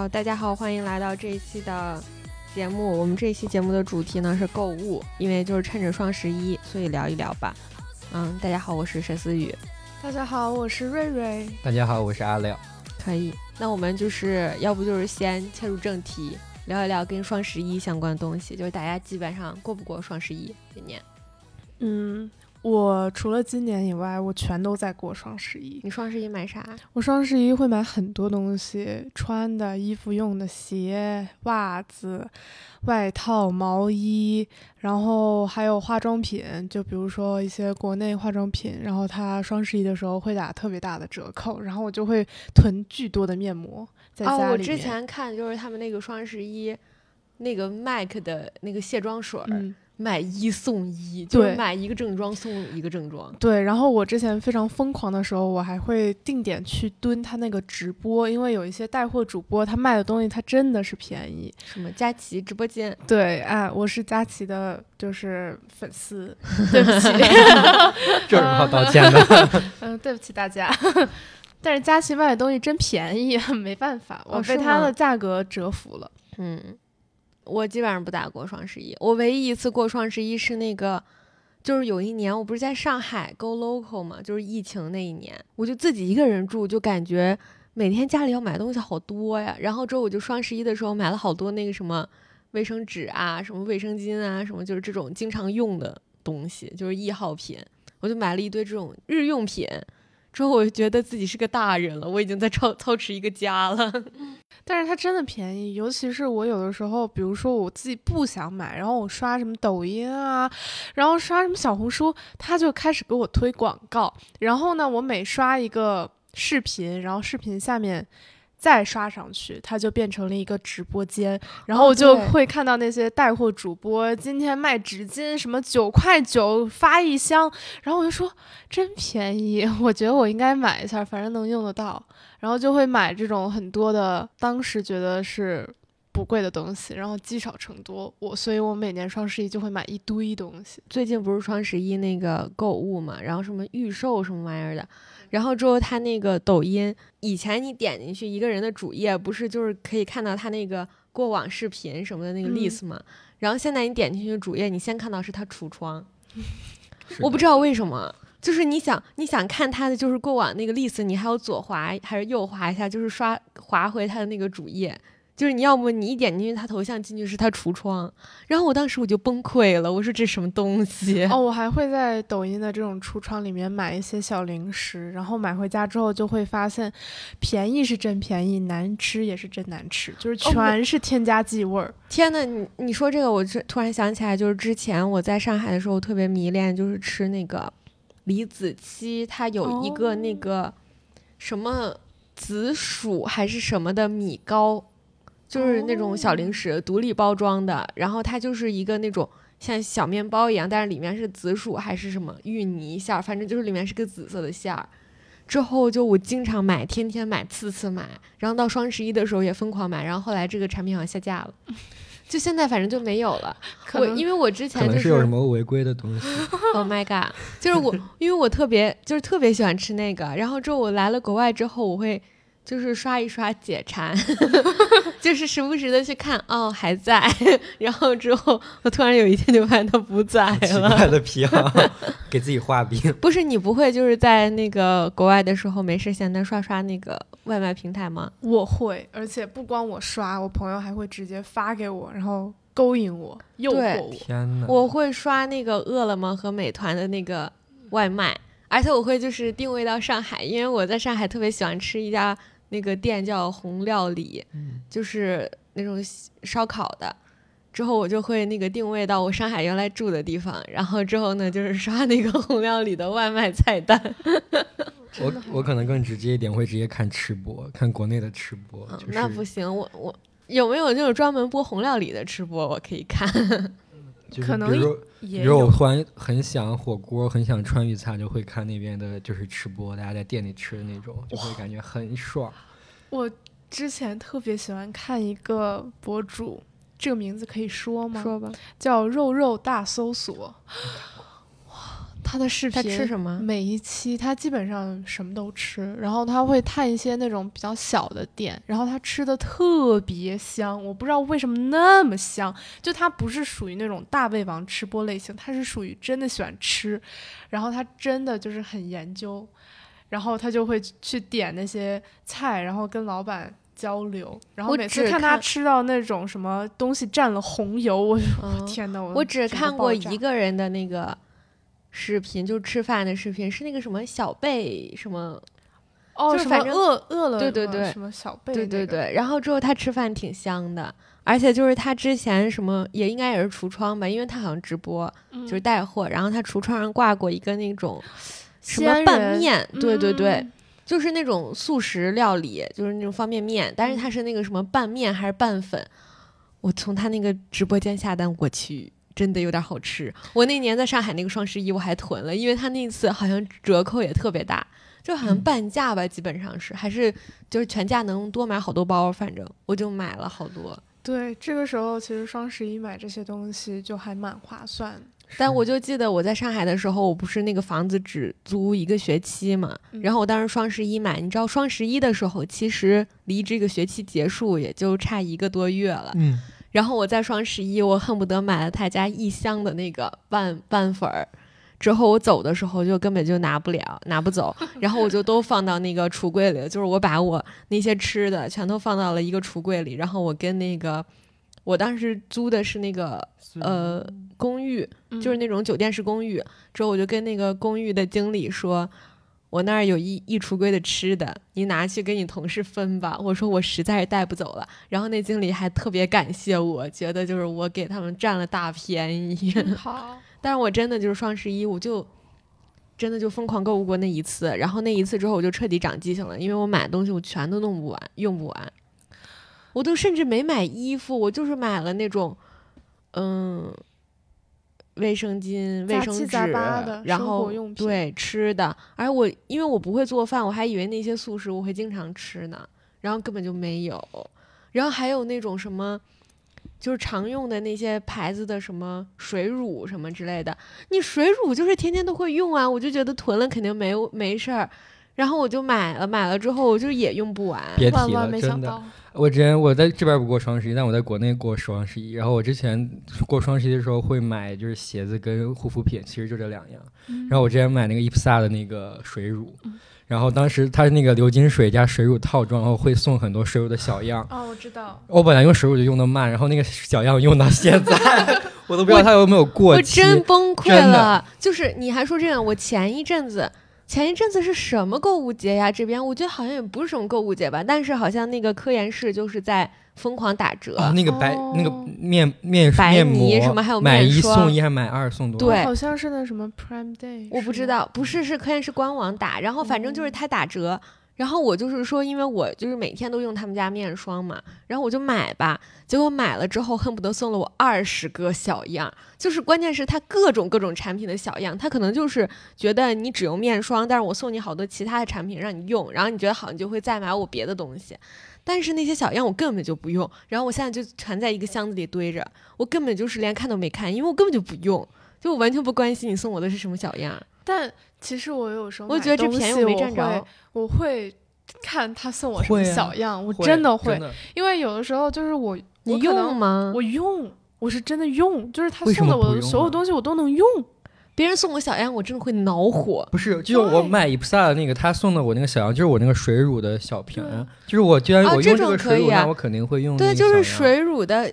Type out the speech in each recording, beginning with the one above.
好，大家好，欢迎来到这一期的节目。我们这一期节目的主题呢是购物，因为就是趁着双十一，所以聊一聊吧。嗯，大家好，我是沈思雨。大家好，我是瑞瑞。大家好，我是阿廖。可以，那我们就是要不就是先切入正题，聊一聊跟双十一相关的东西，就是大家基本上过不过双十一今年？嗯。我除了今年以外，我全都在过双十一。你双十一买啥？我双十一会买很多东西，穿的衣服、用的鞋、袜子、外套、毛衣，然后还有化妆品。就比如说一些国内化妆品，然后它双十一的时候会打特别大的折扣，然后我就会囤巨多的面膜在家里。哦，我之前看就是他们那个双十一，那个 MAC 的那个卸妆水。买一送一，就是买一个正装送一个正装。对，然后我之前非常疯狂的时候，我还会定点去蹲他那个直播，因为有一些带货主播，他卖的东西他真的是便宜。什么佳琪直播间？对，哎，我是佳琪的，就是粉丝。对不起，这有什么好道歉的？嗯，对不起大家。但是佳琪卖的东西真便宜，没办法，我被他的价格折服了。嗯。我基本上不咋过双十一，我唯一一次过双十一是那个，就是有一年我不是在上海 go local 嘛，就是疫情那一年，我就自己一个人住，就感觉每天家里要买东西好多呀。然后之后我就双十一的时候买了好多那个什么卫生纸啊，什么卫生巾啊，什么就是这种经常用的东西，就是易耗品，我就买了一堆这种日用品。之后我就觉得自己是个大人了，我已经在操操持一个家了。但是它真的便宜，尤其是我有的时候，比如说我自己不想买，然后我刷什么抖音啊，然后刷什么小红书，它就开始给我推广告。然后呢，我每刷一个视频，然后视频下面。再刷上去，它就变成了一个直播间，然后我就会看到那些带货主播今天卖纸巾，什么九块九发一箱，然后我就说真便宜，我觉得我应该买一下，反正能用得到，然后就会买这种很多的，当时觉得是不贵的东西，然后积少成多，我所以，我每年双十一就会买一堆东西。最近不是双十一那个购物嘛，然后什么预售什么玩意儿的。然后之后，他那个抖音，以前你点进去一个人的主页，不是就是可以看到他那个过往视频什么的那个 list 吗？然后现在你点进去主页，你先看到是他橱窗，我不知道为什么，就是你想你想看他的就是过往那个 list，你还要左滑还是右滑一下，就是刷滑回他的那个主页。就是你要不你一点进去他头像进去是他橱窗，然后我当时我就崩溃了，我说这什么东西？哦，我还会在抖音的这种橱窗里面买一些小零食，然后买回家之后就会发现，便宜是真便宜，难吃也是真难吃，就是全是添加剂味儿。天呐，你你说这个，我这突然想起来，就是之前我在上海的时候特别迷恋，就是吃那个李子柒，它有一个那个什么紫薯还是什么的米糕。就是那种小零食，独立包装的，然后它就是一个那种像小面包一样，但是里面是紫薯还是什么芋泥馅儿，反正就是里面是个紫色的馅儿。之后就我经常买，天天买，次次买，然后到双十一的时候也疯狂买，然后后来这个产品好像下架了，就现在反正就没有了。我因为我之前可能是有什么违规的东西。Oh my god！就是我，因为我特别就是特别喜欢吃那个，然后之后我来了国外之后，我会。就是刷一刷解馋，就是时不时的去看，哦还在，然后之后我突然有一天就发现他不在了。奇怪的 癖好，给自己画饼。不是你不会就是在那个国外的时候没事闲的刷刷那个外卖平台吗？我会，而且不光我刷，我朋友还会直接发给我，然后勾引我、诱惑我。天哪！我会刷那个饿了么和美团的那个外卖。而且我会就是定位到上海，因为我在上海特别喜欢吃一家那个店叫红料理，就是那种烧烤的。之后我就会那个定位到我上海原来住的地方，然后之后呢就是刷那个红料理的外卖菜单。我我可能更直接一点，会直接看吃播，看国内的吃播。那不行，我我有没有那种专门播红料理的吃播？我可以看。可能比如我突然很想火锅，很想川渝菜，就会看那边的，就是吃播，大家在店里吃的那种，就会感觉很爽。我之前特别喜欢看一个博主，这个名字可以说吗？说吧，叫肉肉大搜索。他的视他频，吃什么？每一期他基本上什么都吃，然后他会探一些那种比较小的店，然后他吃的特别香，我不知道为什么那么香，就他不是属于那种大胃王吃播类型，他是属于真的喜欢吃，然后他真的就是很研究，然后他就会去点那些菜，然后跟老板。交流，然后我每次只看他吃到那种什么东西蘸了红油，我就、嗯 天呐，我我只看过一个人的那个视频，就是吃饭的视频，是那个什么小贝什么，哦，就是反正饿饿了么对对对什么小贝、对对，对。然后之后他吃饭挺香的，而且就是他之前什么也应该也是橱窗吧，因为他好像直播嗯、就是带货，然后他橱窗上挂过一个那种什么拌面，对对对，嗯就是那种速食料理，就是那种方便面，但是他是那个什么拌面还是拌粉，我从他那个直播间下单，我去，真的有点好吃。我那年在上海那个双十一我还囤了，因为他那次好像折扣也特别大，就好像嗯半价吧，基本上是，还是就是全价能多买好多包，反正我就买了好多。对，这个时候其实双十一买这些东西就还蛮划算。但我就记得我在上海的时候，我不是那个房子只租一个学期嘛，嗯然后我当时双十一买，你知道双十一的时候，其实离这个学期结束也就差一个多月了。嗯，然后我在双十一，我恨不得买了他家一箱的那个拌拌粉儿，之后我走的时候就根本就拿不了，拿不走，然后我就都放到那个橱柜里了，就是我把我那些吃的全都放到了一个橱柜里，然后我跟那个我当时租的是那个呃公寓，就是那种酒店式公寓。之后我就跟那个公寓的经理说，我那儿有一一橱柜的吃的，你拿去跟你同事分吧。我说我实在是带不走了。然后那经理还特别感谢我，觉得就是我给他们占了大便宜。好，但是我真的就是双十一，我就真的就疯狂购物过那一次。然后那一次之后，我就彻底长记性了，因为我买的东西我全都弄不完，用不完。我都甚至没买衣服，我就是买了那种，嗯，卫生巾、卫生纸杂杂的，然后对吃的。而我因为我不会做饭，我还以为那些素食我会经常吃呢，然后根本就没有。然后还有那种什么，就是常用的那些牌子的什么水乳什么之类的，你水乳就是天天都会用啊，我就觉得囤了肯定没没事儿。然后我就买了，买了之后我就也用不完。别提了，万万没想真的。到，我之前我在这边不过双十一，但我在国内过双十一。然后我之前过双十一的时候会买就是鞋子跟护肤品，其实就这两样。嗯然后我之前买那个伊普萨的那个水乳，然后当时它是那个流金水加水乳套装，然后会送很多水乳的小样。哦，我知道，我本来用水乳就用的慢，然后那个小样用到现在，我都不知道它有没有过期我期。真崩溃了。就是你还说这样，我前一阵子。前一阵子是什么购物节呀？这边我觉得好像也不是什么购物节吧，但是好像那个科研室就是在疯狂打折，啊，那个白、哦那个面面白面膜泥什么还有买一送一还是买二送多？对好像是那什么 Prime Day，我不知，道，不是是科研室官网打，然后反正就是它打折，然后我就是说，因为我就是每天都用他们家面霜嘛，然后我就买吧，结果买了之后恨不得送了我二十个小样，就是关键是它各种各种产品的小样，它可能就是觉得你只用面霜，但是我送你好多其他的产品让你用，然后你觉得好，你就会再买我别的东西。但是那些小样我根本就不用，然后我现在就全在一个箱子里堆着，我根本就是连看都没看，因为我根本就不用，就我完全不关心你送我的是什么小样。但其实我有时候我买东觉得这便宜西我我没占着会，我会看他送我什么小样，我真的会，因为有的时候就是我你我用吗？我用，我是真的用，就是他送的我的所有东西我都能用。别人送我小样，我真的会恼火。不是，就是我对买伊普萨的那个，他送的我那个小样，就是我那个水乳的小瓶对，就是我既然用这这种可个水乳，以啊那我肯定会用对，就是水乳的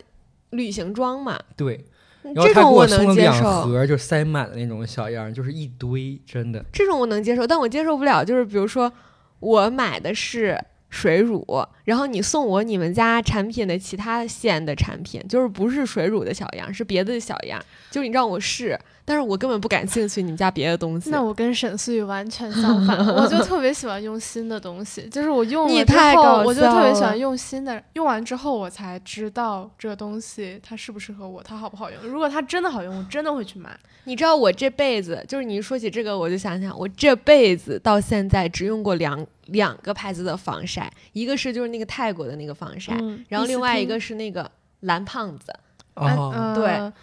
旅行装嘛，对。然后这种他给我送能接了两受，盒，就塞满的那种小样，就是一堆，真的。这种我能接受，但我接受不了，就是比如说我买的是水乳，然后你送我你们家产品的其他线的产品，就是不是水乳的小样，是别的小样，就是你让我试，但是我根本不感兴趣你们家别的东西。那我跟沈思雨完全相反，我就 特别喜欢用新的东西，就是我用你了之后，太搞我就特别喜欢用新的，用完之后我才知道这个东西它适不适合我，它好不好用。如果它真的好用，我真的会去买。你知道我这辈子，就是你一说起这个，我就想想，我这辈子到现在只用过两两个牌子的防晒，一个是就是那个泰国的那个防晒，嗯，然后另外一个是那个蓝胖子。哦，呃对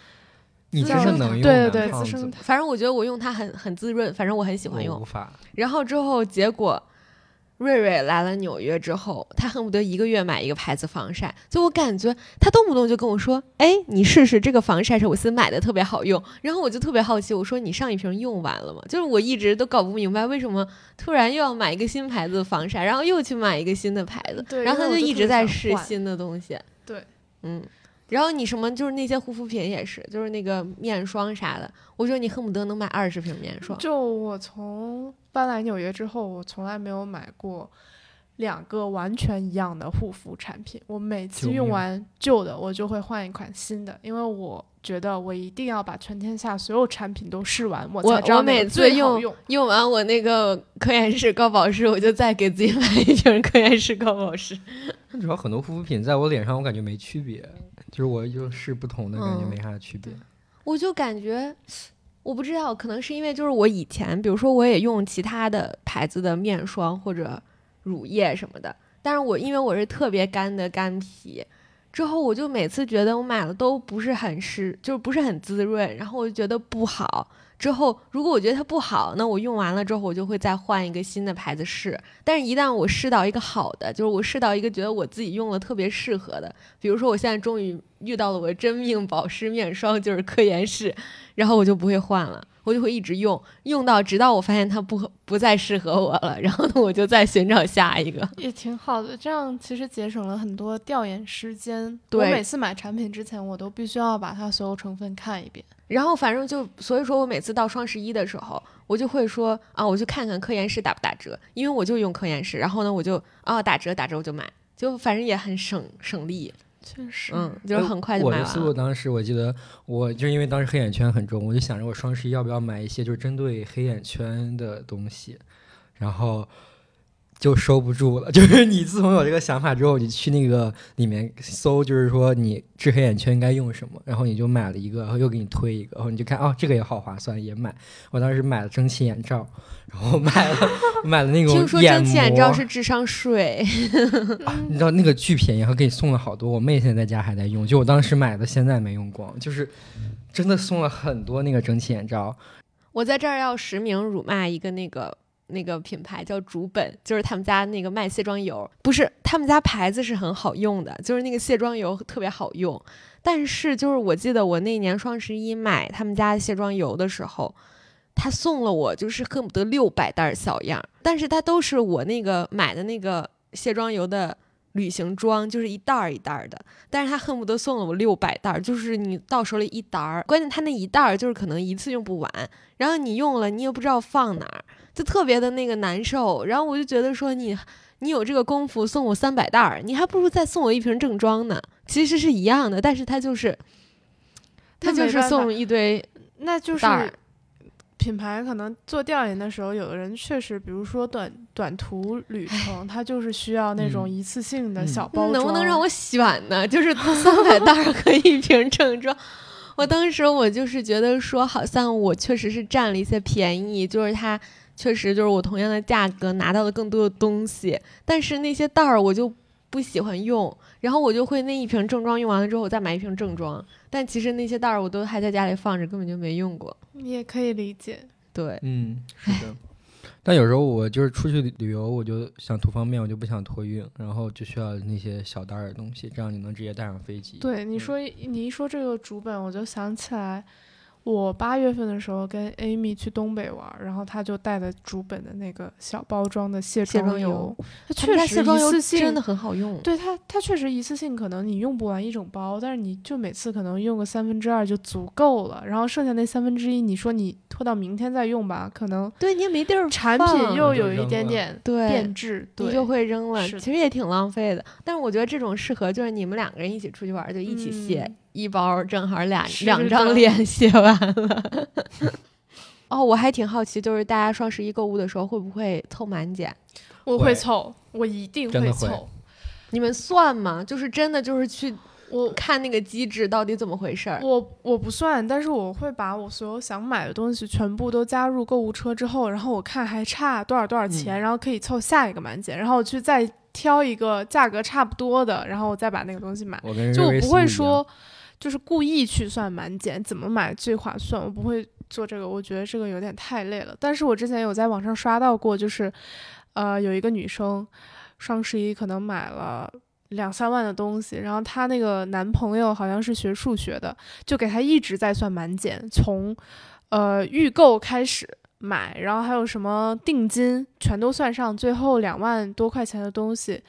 你滋润真的能用对对对滋生胖子反正我觉得我用它很很滋润，反正我很喜欢用无。法。然后之后结果，瑞瑞来了纽约之后，他恨不得一个月买一个牌子防晒，就我感觉他动不动就跟我说：“哎，你试试这个防晒是我新买的，特别好用。”然后我就特别好奇，我说：“你上一瓶用完了吗？”就是我一直都搞不明白为什么突然又要买一个新牌子的防晒，然后又去买一个新的牌子，然后他就一直在试新的东西。对，嗯。然后你什么就是那些护肤品也是，就是那个面霜啥的，我觉得你恨不得能买二十瓶面霜。就我从搬来纽约之后，我从来没有买过两个完全一样的护肤产品。我每次用完旧的，我就会换一款新的，因为我觉得我一定要把全天下所有产品都试完，我我才知道我每次用用。完我那个科颜氏高保湿，我就再给自己买一瓶科颜氏高保湿。但主要很多护肤品在我脸上，我感觉没区别，就是我就试不同的，感觉嗯没啥区别。我就感觉，我不知道，可能是因为就是我以前，比如说我也用其他的牌子的面霜或者乳液什么的，但是我因为我是特别干的干皮，之后我就每次觉得我买了都不是很湿，就是不是很滋润，然后我就觉得不好。之后如果我觉得它不好，那我用完了之后，我就会再换一个新的牌子试。但是，一旦我试到一个好的，就是我试到一个觉得我自己用了特别适合的，比如说我现在终于遇到了我的真命保湿面霜，就是科颜氏，然后我就不会换了，我就会一直用，用到直到我发现它不不再适合我了，然后呢，我就再寻找下一个。也挺好的，这样其实节省了很多调研时间。对我每次买产品之前，我都必须要把它所有成分看一遍。然后反正就，所以说我每次到双十一的时候，我就会说啊，我去看看科颜氏打不打折，因为我就用科颜氏，然后呢，我就啊打折打折我就买，就反正也很省省力，确实，嗯，就是很快就我的思路。当时我记得，我就因为当时黑眼圈很重，我就想着我双十一要不要买一些就是针对黑眼圈的东西，然后就收不住了。就是你自从有这个想法之后，你去那个里面搜，就是说你治黑眼圈应该用什么，然后你就买了一个，然后又给你推一个，然后你就看哦，这个也好划算，也买。我当时买了蒸汽眼罩，然后买了买了那种听说眼蒸汽眼罩是智商税，你知道那个巨便宜，还给你送了好多。我妹现在在家还在用，就我当时买的，现在没用光，就是真的送了很多那个蒸汽眼罩。我在这儿要实名辱骂一个那个那个品牌叫竹本，就是他们家那个卖卸妆油，不是他们家牌子是很好用的，就是那个卸妆油特别好用。但是就是我记得我那年双十一买他们家的卸妆油的时候，他送了我就是恨不得六百袋儿小样，但是它都是我那个买的那个卸妆油的。旅行装就是一袋儿一袋儿的，但是他恨不得送了我六百袋儿，就是你到手里一袋儿，关键他那一袋儿就是可能一次用不完，然后你用了，你也不知道放哪儿，就特别的那个难受。然后我就觉得说你，你有这个功夫送我三百袋儿，你还不如再送我一瓶正装呢。其实是一样的，但是他就是，他就是送一堆那就是。品牌可能做调研的时候，有的人确实，比如说短短途旅程，他就是需要那种嗯一次性的嗯小包装。能不能让我选呢？就是三百袋儿和一瓶正装。我当时我就是觉得说，好像我确实是占了一些便宜，就是它确实就是我同样的价格拿到了更多的东西，但是那些袋儿我就不喜欢用，然后我就会那一瓶正装用完了之后，我再买一瓶正装，但其实那些袋儿我都还在家里放着，根本就没用过。也可以理解。对，嗯，是的。但有时候我就是出去旅游，我就想图方便，我就不想托运，然后就需要那些小袋儿的东西，这样你能直接带上飞机。对你说，你一说这个竹本，我就想起来，我八月份的时候跟 Amy 去东北玩，然后她就带的竹本的那个小包装的卸卸妆妆油油，它他确实卸妆油一次性真的很好用。对它，它确实一次性可能你用不完一整包，但是你就每次可能用个三分之二就足够了，然后剩下那三分之一，你说你拖到明天再用吧，可能对，你也没地儿产品又有一点点变质，对，你就会扔了，其实也挺浪费的。但是我觉得这种适合就是你们两个人一起出去玩，就一起卸、嗯一包，正好俩两张脸 写完了。哦，我还挺好奇，就是大家双十一购物的时候会不会凑满减？我会会凑，我一定会凑。你们算吗？就是真的就是去我看那个机制到底怎么回事儿？我我不算，但是我会把我所有想买的东西全部都加入购物车之后，然后我看还差多少多少钱，然后可以凑下一个满减，然后我去再挑一个价格差不多的，然后我再把那个东西买。我跟就我不会说，就是故意去算满减，怎么买最划算，我不会做这个，我觉得这个有点太累了。但是我之前有在网上刷到过，就是呃有一个女生双十一可能买了。两三万的东西，然后她那个男朋友好像是学数学的，就给她一直在算满减，从呃预购开始买，然后还有什么定金全都算上，最后两万多块钱的东西，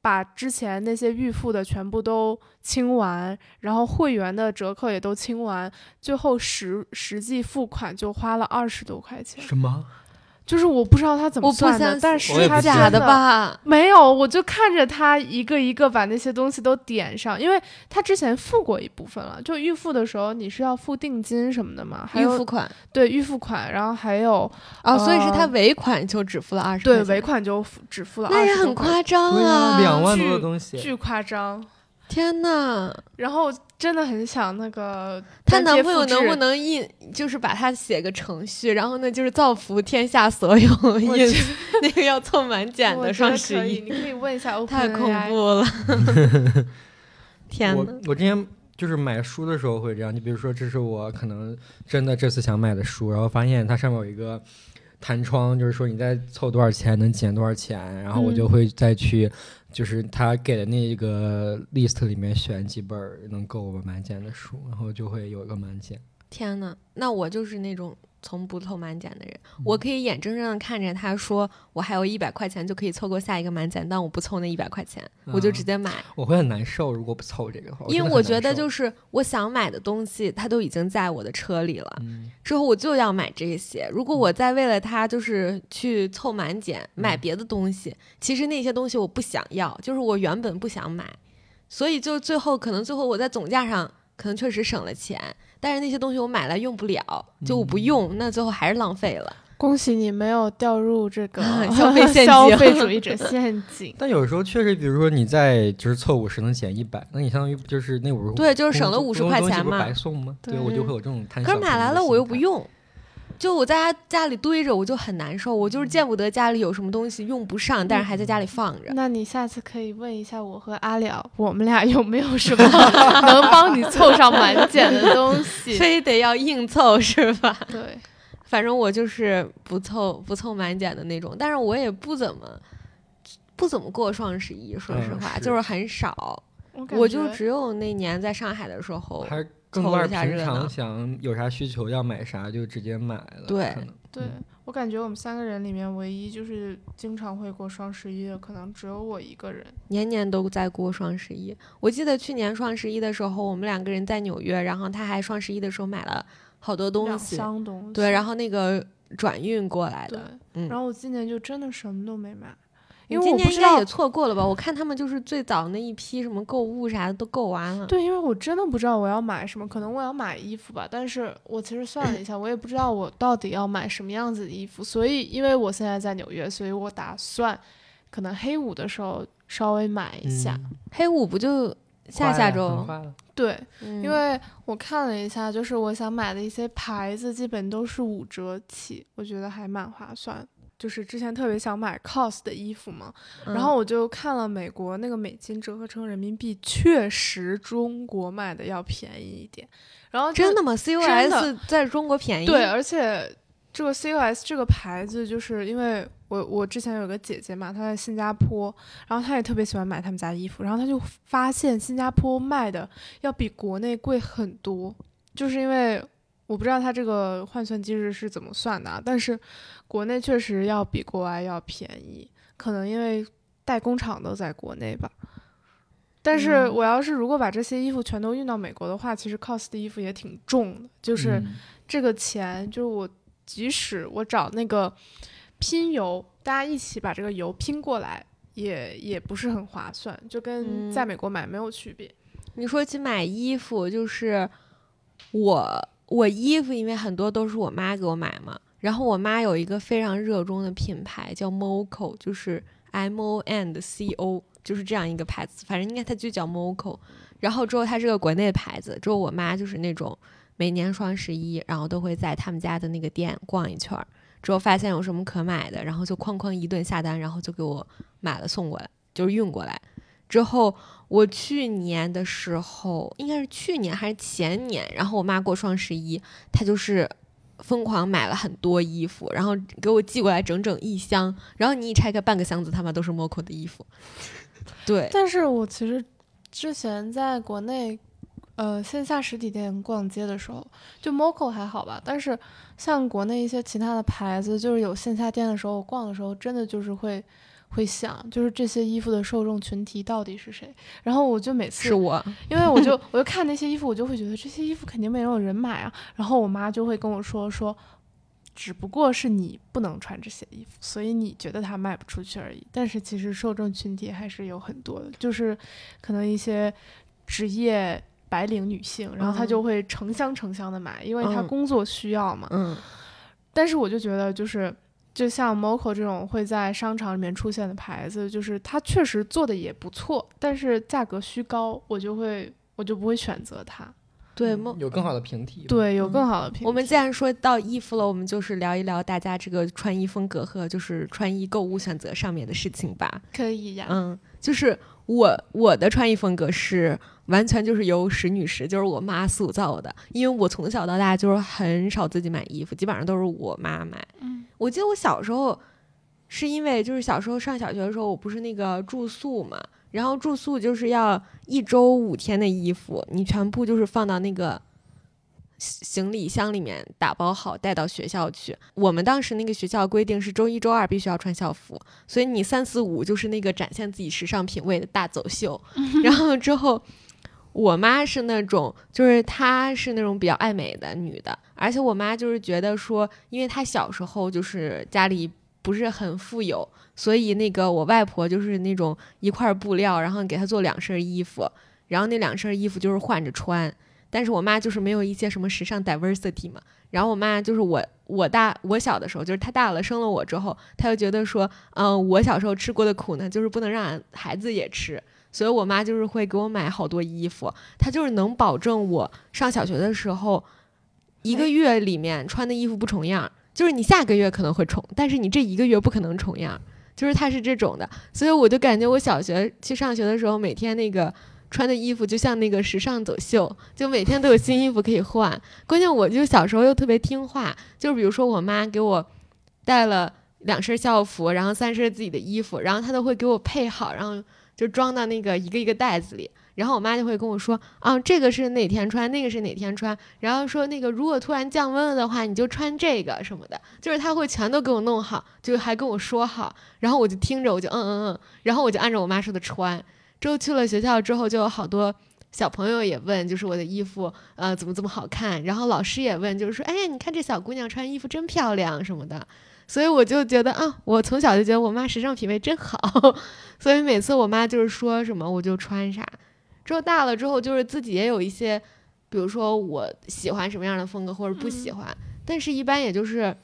把之前那些预付的全部都清完，然后会员的折扣也都清完，最后实实际付款就花了二十多块钱。什么？就是我不知道他怎么算的，但是他假的吧？没有，我就看着他一个一个把那些东西都点上，因为他之前付过一部分了。就预付的时候，你是要付定金什么的嘛？预付款对预付款，然后还有哦，所以是他尾款就只付了二十，对尾款就只付了二十，那也很夸张啊，两万多的东西，巨夸张。天呐，然后真的很想那个，她男朋友能不能印，就是把它写个程序，然后呢，就是造福天下所有印 那个要凑满减的双十一，你可以问一下，太恐怖了。天呐，我之前就是买书的时候会这样，你比如说，这是我可能真的这次想买的书，然后发现它上面有一个。弹窗就是说你再凑多少钱能减多少钱，然后我就会再去，就是他给的那个 list 里面选几本能够我们满减的书，然后就会有一个满减。天呐，那我就是那种。从不凑满减的人，我可以眼睁睁的看着他说我还有一百块钱就可以凑够下一个满减，但我不凑那一百块钱，我就直接买。我会很难受，如果不凑这个话。因为我觉得就是我想买的东西，它都已经在我的车里了，之后我就要买这些。如果我再为了它就是去凑满减买别的东西，其实那些东西我不想要，就是我原本不想买，所以就最后可能最后我在总价上可能确实省了钱。但是那些东西我买来用不了，就我不用，那最后还是浪费了。恭喜你没有掉入这个 消费陷阱、消费主义者陷阱。但有时候确实，比如说你在就是凑五十能减一百，那你相当于就是那五十对，就是省了五十块钱嘛，白送吗？对，我就会有这种贪心。可是买来了我又不用。就我在家家里堆着，我就很难受。我就是见不得家里有什么东西用不上，但是还在家里放着。那你下次可以问一下我和阿了，我们俩有没有什么 能帮你凑上满减的东西？非得要硬凑是吧？对，反正我就是不凑不凑满减的那种。但是我也不怎么不怎么过双十一，说实话，就是很少。我就只有那年在上海的时候。更多是平常想有啥需求要买啥就直接买了。对，对我感觉我们三个人里面唯一就是经常会过双十一的，可能只有我一个人。年年都在过双十一。我记得去年双十一的时候，我们两个人在纽约，然后他还双十一的时候买了好多东西，箱东西。对，然后那个转运过来的。嗯。然后我今年就真的什么都没买。因为我不知道也错过了吧？我看他们就是最早那一批什么购物啥的都购完了。对，因为我真的不知道我要买什么，可能我要买衣服吧。但是我其实算了一下，我也不知道我到底要买什么样子的衣服。所以，因为我现在在纽约，所以我打算可能黑五的时候稍微买一下。黑五不就下下周？对，因为我看了一下，就是我想买的一些牌子，基本都是五折起，我觉得还蛮划算。就是之前特别想买 COS 的衣服嘛，然后我就看了美国那个美金折合成人民币，确实中国卖的要便宜一点。然后真的吗？COS 在中国便宜？对，而且这个 COS 这个牌子，就是因为我我之前有个姐姐嘛，她在新加坡，然后她也特别喜欢买他们家的衣服，然后她就发现新加坡卖的要比国内贵很多，就是因为。我不知道它这个换算机制是怎么算的，但是国内确实要比国外要便宜，可能因为代工厂都在国内吧。但是我要是如果把这些衣服全都运到美国的话，其实 COS 的衣服也挺重的，就是这个钱，就是我即使我找那个拼邮，大家一起把这个邮拼过来，也也不是很划算，就跟在美国买没有区别。你说起买衣服，就是我。我衣服因为很多都是我妈给我买嘛，然后我妈有一个非常热衷的品牌叫 Moco，就是 M O N C O，就是这样一个牌子，反正应该它就叫 Moco。然后之后它是个国内牌子，之后我妈就是那种每年双十一，然后都会在他们家的那个店逛一圈儿，之后发现有什么可买的，然后就哐哐一顿下单，然后就给我买了送过来，就是运过来。之后我去年的时候，应该是去年还是前年，然后我妈过双十一，她就是疯狂买了很多衣服，然后给我寄过来整整一箱，然后你一拆开半个箱子，他妈都是 Moco 的衣服。对，但是我其实之前在国内，呃，线下实体店逛街的时候，就 Moco 还好吧，但是像国内一些其他的牌子，就是有线下店的时候，我逛的时候真的就是会会想，就是这些衣服的受众群体到底是谁？然后我就每次是我，因为我就我就看那些衣服，我就会觉得这些衣服肯定没有人买啊。然后我妈就会跟我说说，只不过是你不能穿这些衣服，所以你觉得它卖不出去而已。但是其实受众群体还是有很多的，就是可能一些职业白领女性，然后她就会成箱成箱的买，因为她嗯工作需要嘛。嗯，但是我就觉得，就是就像 Moco 这种会在商场里面出现的牌子，就是它确实做的也不错，但是价格虚高，我就会我就不会选择它。对，有更好的平替。，对，有嗯更好的平替。我们既然说到衣服了，我们就是聊一聊大家这个穿衣风格和就是穿衣购物选择上面的事情吧。可以呀，嗯，就是我我的穿衣风格是完全就是由石女士，就是我妈塑造的，因为我从小到大就是很少自己买衣服，基本上都是我妈买。嗯我记得我小时候是因为就是小时候上小学的时候，我不是那个住宿嘛，然后住宿就是要一周五天的衣服，你全部就是放到那个行行李箱里面打包好带到学校去。我们当时那个学校规定是周一周二必须要穿校服，所以你三四五就是那个展现自己时尚品味的大走秀。然后之后，我妈是那种，就是她是那种比较爱美的女的，而且我妈就是觉得说，因为她小时候就是家里不是很富有，所以那个我外婆就是那种一块布料，然后给她做两身衣服，然后那两身衣服就是换着穿。但是我妈就是没有一些什么时尚 diversity 嘛，然后我妈就是我我大我小的时候，就是她大了生了我之后，她就觉得说，嗯、我小时候吃过的苦呢，就是不能让孩子也吃，所以我妈就是会给我买好多衣服，她就是能保证我上小学的时候，一个月里面穿的衣服不重样，就是你下个月可能会重，但是你这一个月不可能重样，就是她是这种的，所以我就感觉我小学去上学的时候，每天那个。穿的衣服就像那个时尚走秀，就每天都有新衣服可以换。关键我就小时候又特别听话，就比如说我妈给我带了两身校服，然后三身自己的衣服，然后她都会给我配好，然后就装到那个一个一个袋子里。然后我妈就会跟我说，啊，这个是哪天穿，那个是哪天穿，然后说那个如果突然降温了的话，你就穿这个什么的，就是她会全都给我弄好，就还跟我说好，然后我就听着，我就嗯嗯嗯，然后我就按照我妈说的穿。之后去了学校之后，就有好多小朋友也问，就是我的衣服，呃，怎么这么好看？然后老师也问，就是说，哎呀，你看这小姑娘穿衣服真漂亮什么的。所以我就觉得啊，我从小就觉得我妈时尚品味真好，所以每次我妈就是说什么我就穿啥。之后大了之后，就是自己也有一些，比如说我喜欢什么样的风格或者不喜欢，但是一般也就是。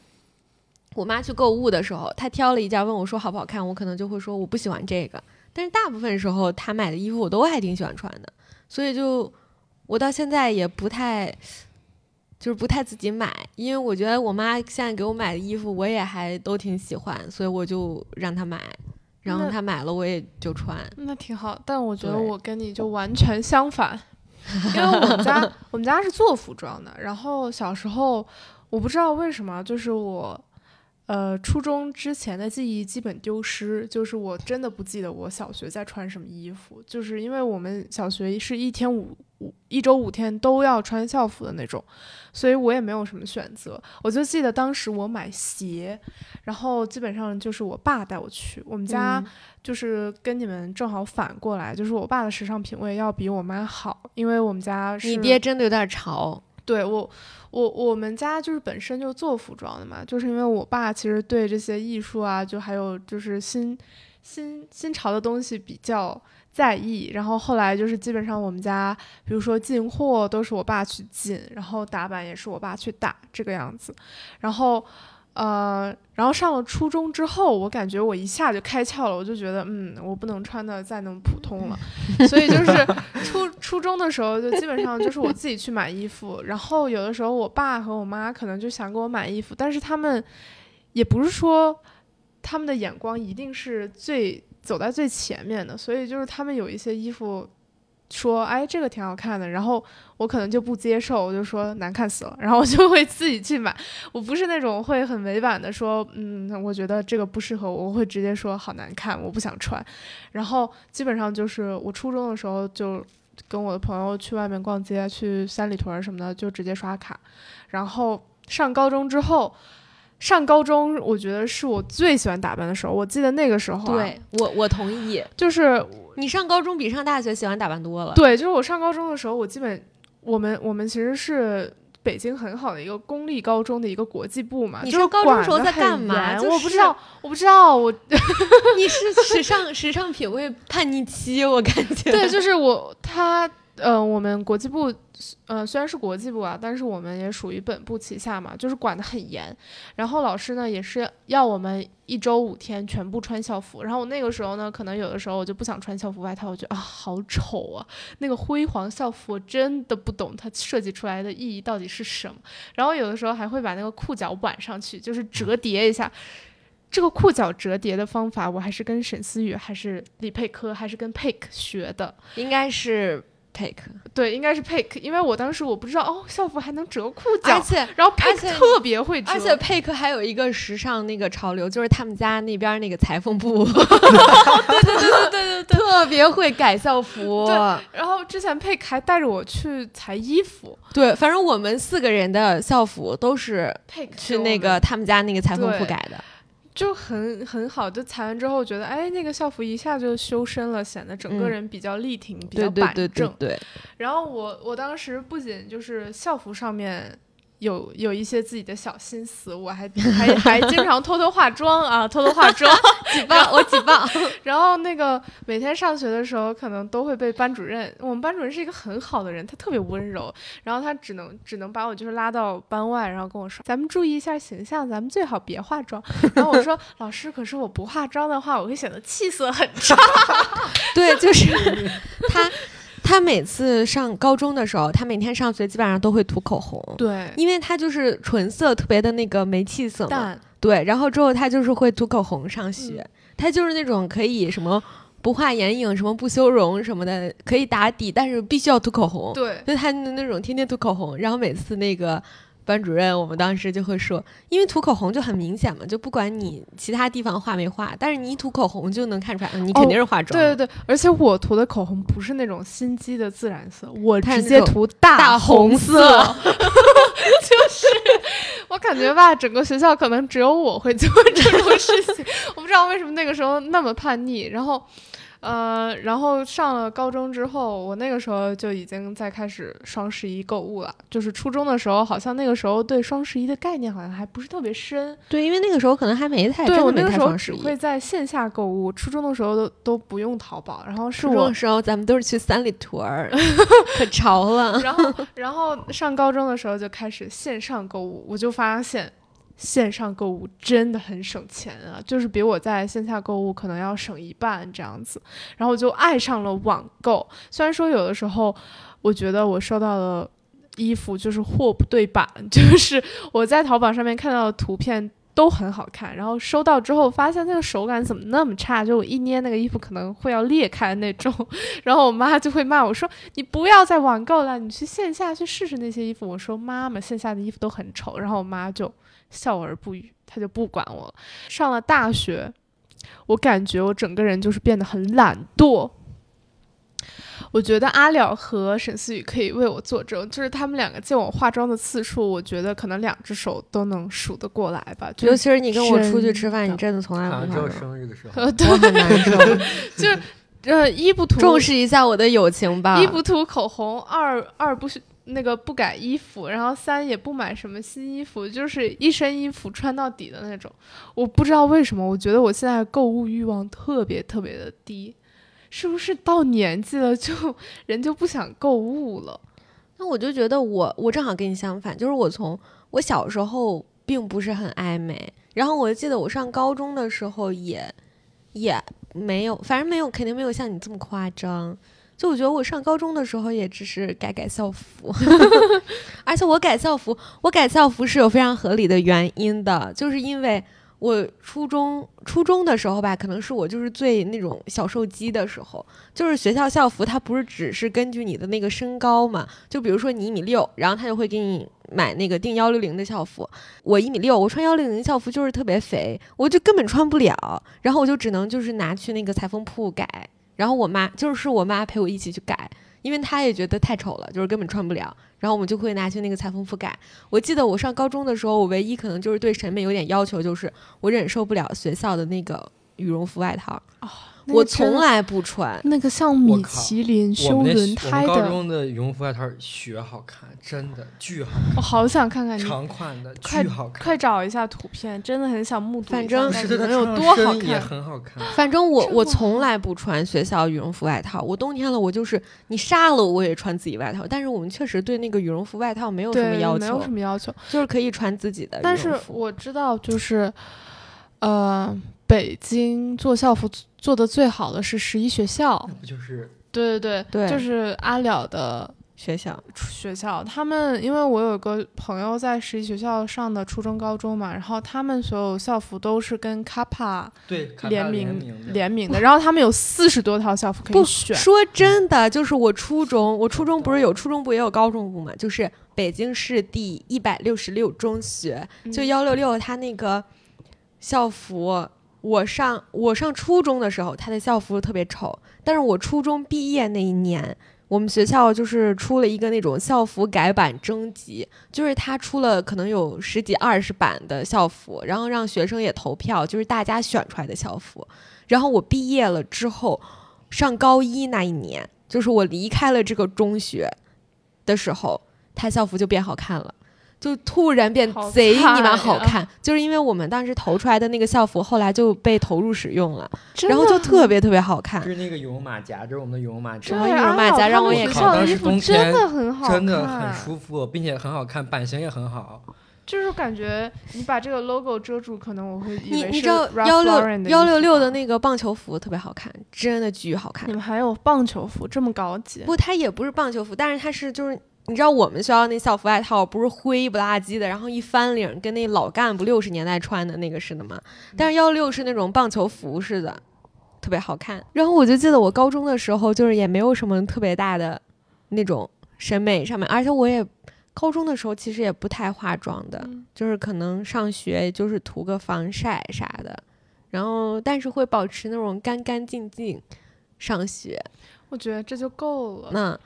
我妈去购物的时候，她挑了一件问我说好不好看，我可能就会说我不喜欢这个。但是大部分时候她买的衣服我都还挺喜欢穿的，所以就我到现在也不太，就是不太自己买，因为我觉得我妈现在给我买的衣服我也还都挺喜欢，所以我就让她买，然后那她买了我也就穿。那挺好。但我觉得我跟你就完全相反，因为我们家 我们家是做服装的，然后小时候我不知道为什么，就是我。呃，初中之前的记忆基本丢失，就是我真的不记得我小学在穿什么衣服，就是因为我们小学是一天五五一周五天都要穿校服的那种，所以我也没有什么选择。我就记得当时我买鞋，然后基本上就是我爸带我去，我们家嗯就是跟你们正好反过来，就是我爸的时尚品味要比我妈好，因为我们家是你爹真的有点潮，对我，我我们家就是本身就做服装的嘛，就是因为我爸其实对这些艺术啊，就还有就是新新新潮的东西比较在意，然后后来就是基本上我们家，比如说进货都是我爸去进，然后打版也是我爸去打这个样子，然后。呃，然后上了初中之后，我感觉我一下就开窍了，我就觉得，嗯，我不能穿的再那么普通了，所以就是初初中的时候，就基本上就是我自己去买衣服，然后有的时候我爸和我妈可能就想给我买衣服，但是他们也不是说他们的眼光一定是最走在最前面的，所以就是他们有一些衣服。说哎，这个挺好看的，然后我可能就不接受，我就说难看死了，然后我就会自己去买。我不是那种会很委婉的说，嗯，我觉得这个不适合我，我会直接说好难看，我不想穿。然后基本上就是我初中的时候就跟我的朋友去外面逛街，去三里屯什么的，就直接刷卡。然后上高中之后，上高中我觉得是我最喜欢打扮的时候。我记得那个时候，对我我同意，就是。你上高中比上大学喜欢打扮多了。对，就是我上高中的时候，我基本我们我们其实是北京很好的一个公立高中的一个国际部嘛。你说高中时候在干嘛？我不知道，我不知道，我你是时尚时尚品味叛逆期，我感觉。对，就是我他。呃，我们国际部，呃，虽然是国际部啊，但是我们也属于本部旗下嘛，就是管得很严。然后老师呢，也是要我们一周五天全部穿校服。然后我那个时候呢，可能有的时候我就不想穿校服外套，我觉得啊，好丑啊，那个辉煌校服，我真的不懂它设计出来的意义到底是什么。然后有的时候还会把那个裤脚挽上去，就是折叠一下。这个裤脚折叠的方法，我还是跟沈思雨，还是李佩科，还是跟佩克学的，应该是。Pick 对，应该是 pick，因为我当时我不知道哦，校服还能折裤脚，而且然后 pick 特别会折，而且 pick 还有一个时尚那个潮流，就是他们家那边那个裁缝部，对对对对对对对，特别会改校服。对，然后之前 pick 还带着我去裁衣服，对，反正我们四个人的校服都是 pick 去那个他们家那个裁缝铺改的。就很很好，就裁完之后觉得，哎，那个校服一下就修身了，显得整个人比较立挺，比较板正。对对对对对。然后我我当时不仅就是校服上面。有有一些自己的小心思，我还还还经常偷偷化妆啊，偷偷化妆，举报我举报。然后那个每天上学的时候，可能都会被班主任，我们班主任是一个很好的人，他特别温柔，然后他只能只能把我就是拉到班外，然后跟我说，咱们注意一下形象，咱们最好别化妆。然后我说，老师，可是我不化妆的话，我会显得气色很差。对，就是 他。他每次上高中的时候，他每天上学基本上都会涂口红。对，因为他就是唇色特别的那个没气色嘛。对，然后之后他就是会涂口红上学。他就是那种可以什么不画眼影、什么不修容什么的，可以打底，但是必须要涂口红。对，就他那种天天涂口红，然后每次那个。班主任，我们当时就会说，因为涂口红就很明显嘛，就不管你其他地方画没画，但是你一涂口红就能看出来，你肯定是化妆。对对对，而且我涂的口红不是那种心机的自然色，我直接涂大红色，就是我感觉吧，整个学校可能只有我会做 这种事情，我不知道为什么那个时候那么叛逆，然后。呃，然后上了高中之后，我那个时候就已经在开始双十一购物了。就是初中的时候，好像那个时候对双十一的概念好像还不是特别深。对，因为那个时候可能还没太对我那个时候只会在线下购物。初中的时候都都不用淘宝，然后是我时候咱们都是去三里屯儿，可潮了。然后，然后上高中的时候就开始线上购物，我就发现。线上购物真的很省钱啊，就是比我在线下购物可能要省一半这样子。然后我就爱上了网购，虽然说有的时候我觉得我收到的衣服就是货不对版，就是我在淘宝上面看到的图片都很好看，然后收到之后发现那个手感怎么那么差，就我一捏那个衣服可能会要裂开那种。然后我妈就会骂我说：“你不要再网购了，你去线下去试试那些衣服。”我说：“妈妈，线下的衣服都很丑。”然后我妈就。笑而不语，他就不管我了。上了大学，我感觉我整个人就是变得很懒惰。我觉得阿了和沈思雨可以为我作证，就是他们两个见我化妆的次数，我觉得可能两只手都能数得过来吧。尤其是你跟我出去吃饭，你真的从来不化妆。生日的时候，我很难受。就是呃，一不涂重视一下我的友情吧。一不涂口红，二二不是。那个不改衣服，然后三也不买什么新衣服，就是一身衣服穿到底的那种。我不知道为什么，我觉得我现在购物欲望特别特别的低，是不是到年纪了就人就不想购物了？那我就觉得我我正好跟你相反，就是我从我小时候并不是很爱美，然后我记得我上高中的时候也也没有，反正没有，肯定没有像你这么夸张。就我觉得我上高中的时候也只是改改校服，而且我改校服，我改校服是有非常合理的原因的，就是因为我初中初中的时候吧，可能是我就是最那种小瘦鸡的时候，就是学校校服它不是只是根据你的那个身高嘛，就比如说你一米六，然后他就会给你买那个定幺六零的校服。我一米六，我穿幺六零校服就是特别肥，我就根本穿不了，然后我就只能就是拿去那个裁缝铺改，然后我妈就是我妈陪我一起去改，因为她也觉得太丑了，就是根本穿不了。然后我们就会拿去那个裁缝铺改。我记得我上高中的时候，我唯一可能就是对审美有点要求，就是我忍受不了学校的那个羽绒服外套。哦，我从来不穿。那个像米其林修轮胎的。高中的羽绒服外套雪好看，真的巨好看。我好想看看你长款的，巨好看。快找一下图片，真的很想目睹。反正能有多好看，也很好看。反正我我从来不穿学校羽绒服外套。我冬天了，我就是你杀了我也穿自己外套。但是我们确实对那个羽绒服外套没有什么要求，没有什么要求，就是可以穿自己的。但是我知道，就是呃，北京做校服。做的最好的是十一学校，那不就是对对对，就是阿了的学校学校。他们因为我有个朋友在十一学校上的初中高中嘛，然后他们所有校服都是跟 Kappa 对联名联名的，然后他们有四十多套校服可以选。说真的，就是我初中，我初中不是有初中部也有高中部嘛，就是北京市第一百六十六中学，就幺六六，他那个校服。我上我上初中的时候，他的校服特别丑。但是我初中毕业那一年，我们学校就是出了一个那种校服改版征集，就是他出了可能有十几二十版的校服，然后让学生也投票，就是大家选出来的校服。然后我毕业了之后，上高一那一年，就是我离开了这个中学的时候，他校服就变好看了。就突然变贼你妈好看，就是因为我们当时投出来的那个校服，后来就被投入使用了，然后就特别特别好看。就是那个羽绒马甲，就是我们的羽绒马甲。羽绒马甲让我也看。当时冬天真的很好，真的很舒服，并且很好看，版型也很好。就是感觉你把这个 logo 遮住，可能我会以为你知道幺六幺六六的那个棒球服特别好看，真的巨好看。你们还有棒球服这么高级？不，它也不是棒球服，但是它是就是。你知道我们学校那校服外套不是灰不拉几的，然后一翻领跟那老干部六十年代穿的那个似的吗？但是幺六是那种棒球服似的，特别好看。然后我就记得我高中的时候，就是也没有什么特别大的那种审美上面，而且我也高中的时候其实也不太化妆的，就是可能上学就是涂个防晒啥的，然后但是会保持那种干干净净上学。我觉得这就够了。那。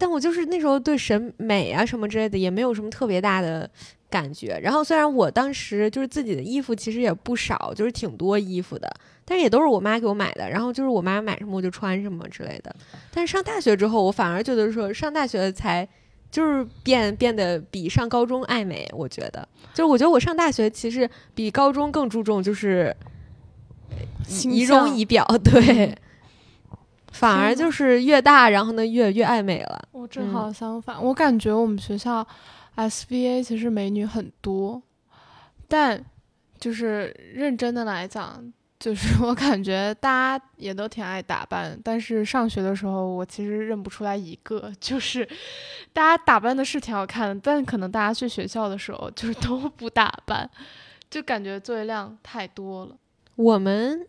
但我就是那时候对审美啊什么之类的也没有什么特别大的感觉。然后虽然我当时就是自己的衣服其实也不少，就是挺多衣服的，但是也都是我妈给我买的。然后就是我妈买什么我就穿什么之类的。但是上大学之后，我反而觉得说上大学才就是变变得比上高中爱美。我觉得就是我觉得我上大学其实比高中更注重就是仪容仪表，对。反而就是越大，然后呢越越爱美了。我正好相反，我感觉我们学校 SBA 其实美女很多，但就是认真的来讲，就是 我感觉大家也都挺爱打扮。但是上学的时候，我其实认不出来一个，就是大家打扮的是挺好看的，但可能大家去学校的时候就是都不打扮，就感觉作业量太多了。我们。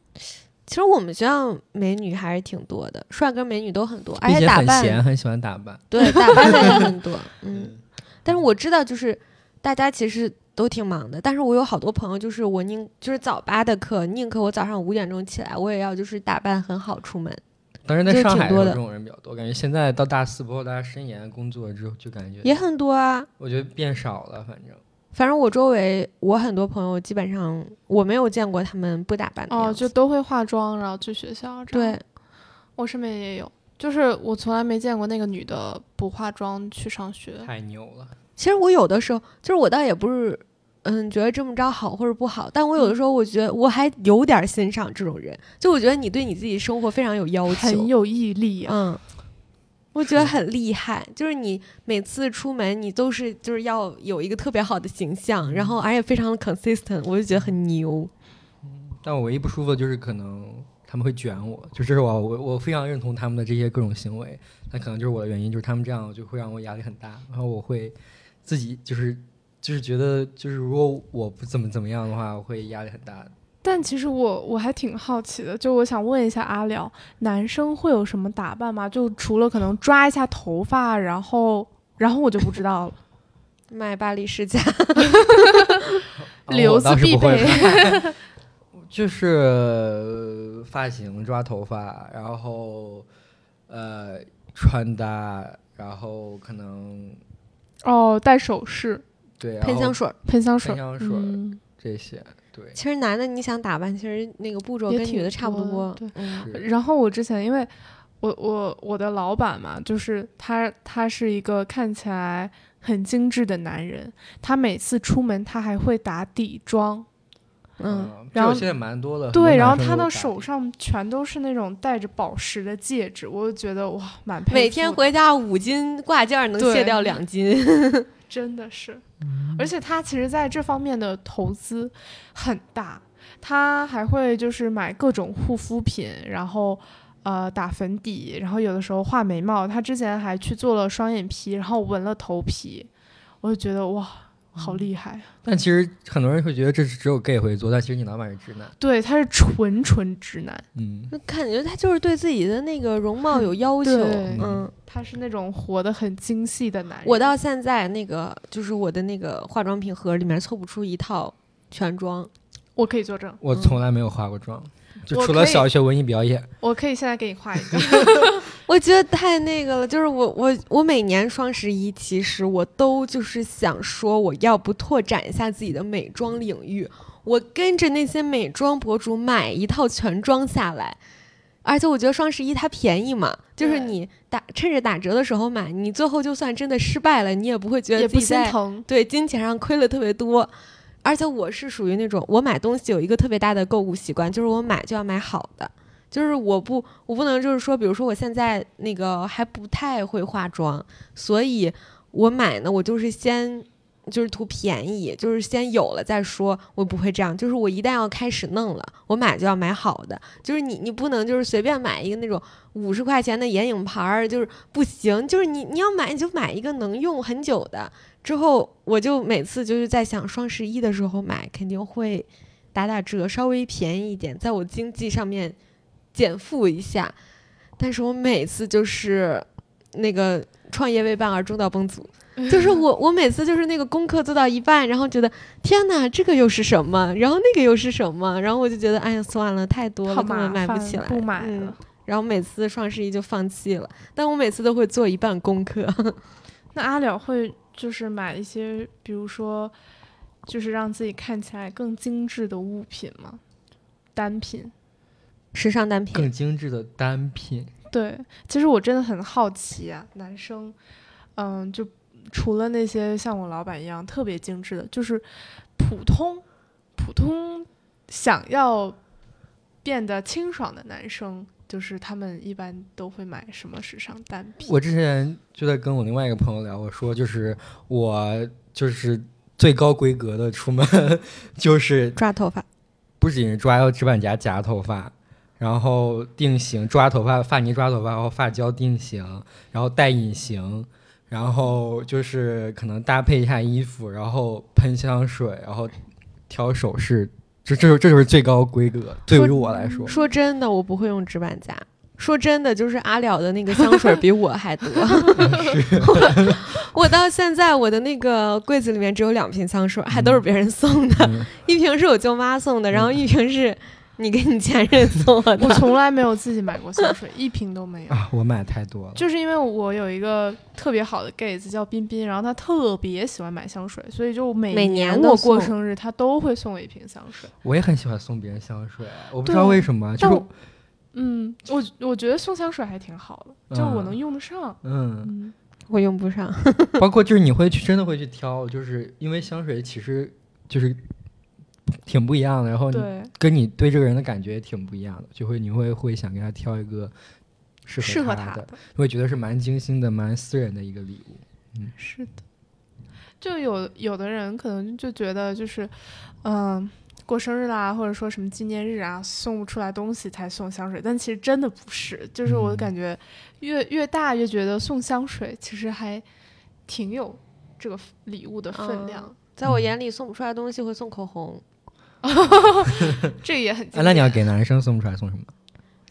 其实我们学校美女还是挺多的，帅哥美女都很多，而且打扮很闲，很喜欢打扮。对，打扮的也很多。嗯，但是我知道，就是大家其实都挺忙的。但是我有好多朋友，就是我宁就是早八的课，宁可我早上五点钟起来，我也要就是打扮很好出门。当然，在上海这种人比较多，感觉现在到大四，包括大家深研工作之后，就感觉也很多啊。我觉得变少了，反正。反正我周围，我很多朋友基本上我没有见过他们不打扮的哦，就都会化妆，然后去学校。对，我身边也有，就是我从来没见过那个女的不化妆去上学。太牛了！其实我有的时候，就是我倒也不是，嗯，觉得这么着好或者不好，但我有的时候我觉得我还有点欣赏这种人，就我觉得你对你自己生活非常有要求，很有毅力，嗯。我觉得很厉害，就是你每次出门，你都是就是要有一个特别好的形象，然后而且非常的 consistent，我就觉得很牛。嗯，但我唯一不舒服的就是可能他们会卷我，就这是我我我非常认同他们的这些各种行为，但可能就是我的原因，就是他们这样就会让我压力很大，然后我会自己就是就是觉得就是如果我不怎么怎么样的话，我会压力很大的。但其实我我还挺好奇的，就我想问一下阿廖，男生会有什么打扮吗？就除了可能抓一下头发，然后然后我就不知道了。买巴黎世家，留子必备，就是发型、抓头发，然后呃穿搭，然后可能哦戴首饰，对，喷香水，喷香水，喷香水这些。对，其实男的你想打扮，其实那个步骤跟女的差不多。对，然后我之前因为我我我的老板嘛，就是他他是一个看起来很精致的男人，他每次出门他还会打底妆，嗯，然后现在蛮多的。对，然后他的手上全都是那种带着宝石的戒指，我就觉得哇，蛮每天回家五斤挂件能卸掉两斤。真的是，而且他其实在这方面的投资很大，他还会就是买各种护肤品，然后呃打粉底，然后有的时候画眉毛。他之前还去做了双眼皮，然后纹了头皮，我就觉得哇。好厉害！但其实很多人会觉得这是只有 gay 会做，但其实你老板是直男。对，他是纯纯直男。嗯，那感觉他就是对自己的那个容貌有要求。嗯，他是那种活得很精细的男人。我到现在那个就是我的那个化妆品盒里面凑不出一套全妆，我可以作证。我从来没有化过妆。就除了小学文艺表演，我可以现在给你画一个。我觉得太那个了，就是我我我每年双十一，其实我都就是想说，我要不拓展一下自己的美妆领域，我跟着那些美妆博主买一套全妆下来，而且我觉得双十一它便宜嘛，就是你打趁着打折的时候买，你最后就算真的失败了，你也不会觉得自己心疼，对金钱上亏了特别多。而且我是属于那种，我买东西有一个特别大的购物习惯，就是我买就要买好的，就是我不我不能就是说，比如说我现在那个还不太会化妆，所以我买呢，我就是先就是图便宜，就是先有了再说，我不会这样，就是我一旦要开始弄了，我买就要买好的，就是你你不能就是随便买一个那种五十块钱的眼影盘儿，就是不行，就是你你要买你就买一个能用很久的。之后我就每次就是在想双十一的时候买肯定会打打折，稍微便宜一点，在我经济上面减负一下。但是我每次就是那个创业未半而中道崩殂，就是我我每次就是那个功课做到一半，然后觉得天哪，这个又是什么？然后那个又是什么？然后我就觉得哎呀算了，太多了，根本买不起来，不买了。然后每次双十一就放弃了，但我每次都会做一半功课。那阿了会。就是买一些，比如说，就是让自己看起来更精致的物品吗，单品，时尚单品，更精致的单品。对，其实我真的很好奇啊，男生，嗯，就除了那些像我老板一样特别精致的，就是普通普通想要变得清爽的男生。就是他们一般都会买什么时尚单品？我之前就在跟我另外一个朋友聊，我说就是我就是最高规格的出门 就是抓头发，不仅是抓，要直板夹夹头发，然后定型抓头发，发泥抓头发，然后发胶定型，然后戴隐形，然后就是可能搭配一下衣服，然后喷香水，然后挑首饰。这这这就是最高规格，对于我来说。说真的，我不会用直板夹。说真的，就是阿了的那个香水比我还多。我到现在我的那个柜子里面只有两瓶香水，还都是别人送的，一瓶是我舅妈送的，然后一瓶是。你给你前任送的，我从来没有自己买过香水，一瓶都没有啊！我买太多了，就是因为我有一个特别好的 gay 子叫彬彬，然后他特别喜欢买香水，所以就每年我过生日他都会送我一瓶香水。我也很喜欢送别人香水，我不知道为什么，就嗯，我我觉得送香水还挺好的，就我能用得上。嗯，我用不上，包括就是你会去真的会去挑，就是因为香水其实就是。挺不一样的，然后跟你对这个人的感觉也挺不一样的，就会你会会想给他挑一个适合他的，会觉得是蛮精心的、蛮私人的一个礼物。嗯，是的，就有有的人可能就觉得就是，嗯，过生日啦，或者说什么纪念日啊，送不出来东西才送香水，但其实真的不是，就是我感觉越越大越觉得送香水其实还挺有这个礼物的分量。在我眼里送不出来东西会送口红，这个也很那你要给男生送不出来送什么？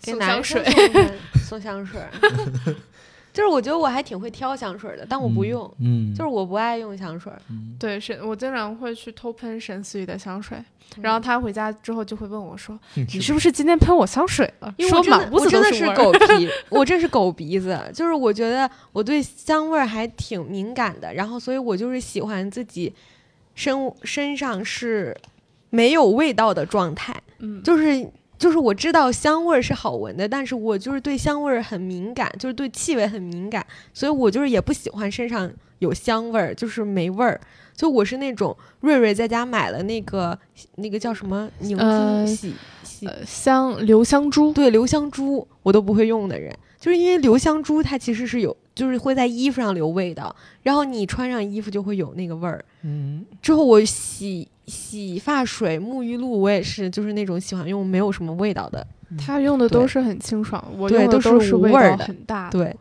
给男生送香水。送香水。就是我觉得我还挺会挑香水的，但我不用，嗯，就是我不爱用香水。嗯。对，是我经常会去偷喷沈思雨的香水，然后他回家之后就会问我说：“你你是不是今天喷我香水了？”因为我真的说满屋子我真的是都味儿。狗皮，我真是狗鼻子，就是我觉得我对香味儿还挺敏感的，然后所以我就是喜欢自己身身上是没有味道的状态，嗯，就是就是我知道香味儿是好闻的，但是我就是对香味儿很敏感，就是对气味很敏感，所以我就是也不喜欢身上有香味儿，就是没味儿。就我是那种瑞瑞在家买了那个那个叫什么凝呃珠洗洗呃香留香珠，对留香珠我都不会用的人，就是因为留香珠它其实是有，就是会在衣服上留味道，然后你穿上衣服就会有那个味儿。嗯，之后我洗洗发水、沐浴露，我也是就是那种喜欢用没有什么味道的。他用的都是很清爽，我对用的都是是味道无味儿的很大。对，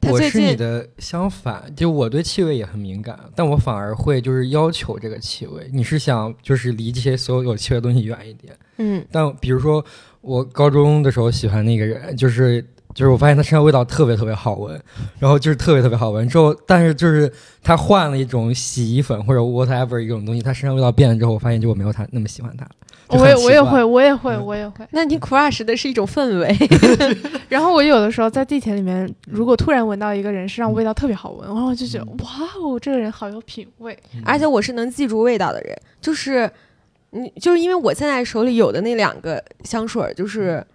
他我是最近你的相反，就我对气味也很敏感，但我反而会就是要求这个气味。你是想就是离这些所有有气味的东西远一点，嗯但比如说我高中的时候喜欢那个人，就是就是我发现他身上味道特别特别好闻，然后就是特别特别好闻。之后，但是就是他换了一种洗衣粉或者 whatever 一种东西，他身上味道变了之后，我发现就我没有他那么喜欢他。就我也我也会，我也会，嗯我也会。那你 crush 的是一种氛围 然后我有的时候在地铁里面，如果突然闻到一个人身上味道特别好闻，然后我就觉得嗯哇哦，这个人好有品味。而且我是能记住味道的人，就是你就是因为我现在手里有的那两个香水就是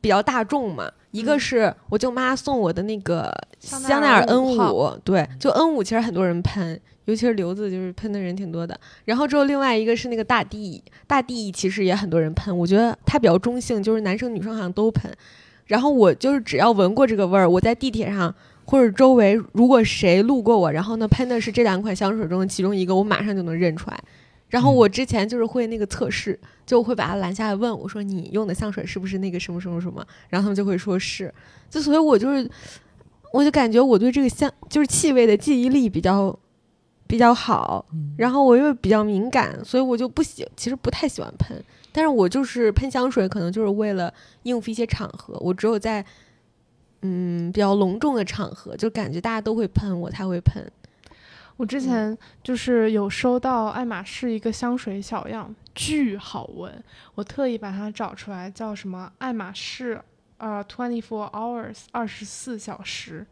比较大众嘛，一个嗯是我舅妈送我的那个香香奈儿 N 5号五，对，就 N 五其实很多人喷。尤其是刘子，就是喷的人挺多的。然后之后，另外一个是那个大地，大地其实也很多人喷。我觉得它比较中性，就是男生女生好像都喷。然后我就是只要闻过这个味儿，我在地铁上或者周围，如果谁路过我，然后呢喷的是这两款香水中的其中一个，我马上就能认出来。然后我之前就是会那个测试，就会把他拦下来问我说：“你用的香水是不是那个什么什么什么？”然后他们就会说是。就所以，我就是，我就感觉我对这个香就是气味的记忆力比较比较好，然后我又比较敏感，所以我就不喜，其实不太喜欢喷。但是我就是喷香水，可能就是为了应付一些场合，我只有在嗯比较隆重的场合，就感觉大家都会喷，我才会喷。我之前就是有收到爱马仕一个香水小样，巨好闻，我特意把它找出来，叫什么爱马仕呃 twenty four hours 二十四小时。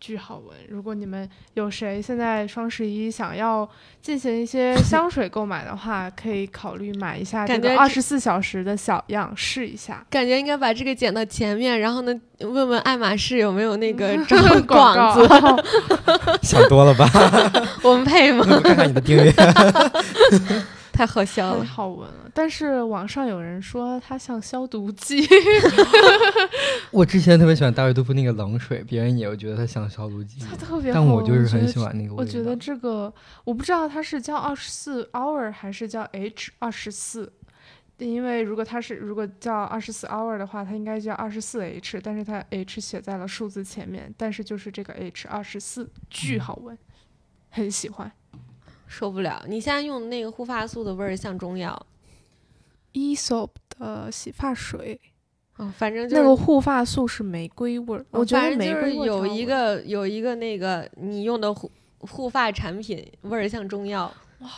巨好闻！如果你们有谁现在双十一想要进行一些 香水购买的话，可以考虑买一下这感觉这个二十四小时的小样试一下。感觉应该把这个剪到前面，然后呢，问问爱马仕有没有那个招广广告子，想多了吧？我们配吗？看看你的订阅。太好笑太了。好闻了，但是网上有人说它像消毒剂，我之前特别喜欢大卫杜夫那个冷水，别人也觉得它像消毒剂，它特别好闻。但我就是很喜欢那个味道。我觉得这个我不知道它是叫二十四 hour 还是叫 H 二十四，因为如果它是如果叫二十四 hour 的话，它应该叫二十四 H，但是它 H 写在了数字前面，但是就是这个 H 二十四巨好闻，很喜欢。受不了！你现在用的那个护发素的味儿像中药，Esop 的洗发水，哦，反正就是那个护发素是玫瑰味儿，哦我觉得就是玫瑰味有一个有一个那个你用的护护发产品味儿像中药。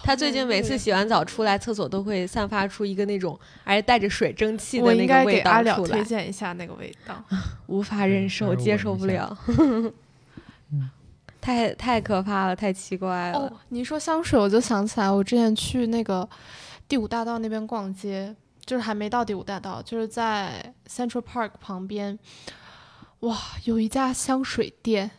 他最近每次洗完澡出来，厕所都会散发出一个那种而且带着水蒸气的我应该那个味给阿了道出来，推荐一下那个味道。无法忍受，接受不了，嗯 太太可怕了，太奇怪了。哦，你说香水，我就想起来，我之前去那个第五大道那边逛街，就是还没到第五大道，就是在 Central Park 旁边，哇，有一家香水店，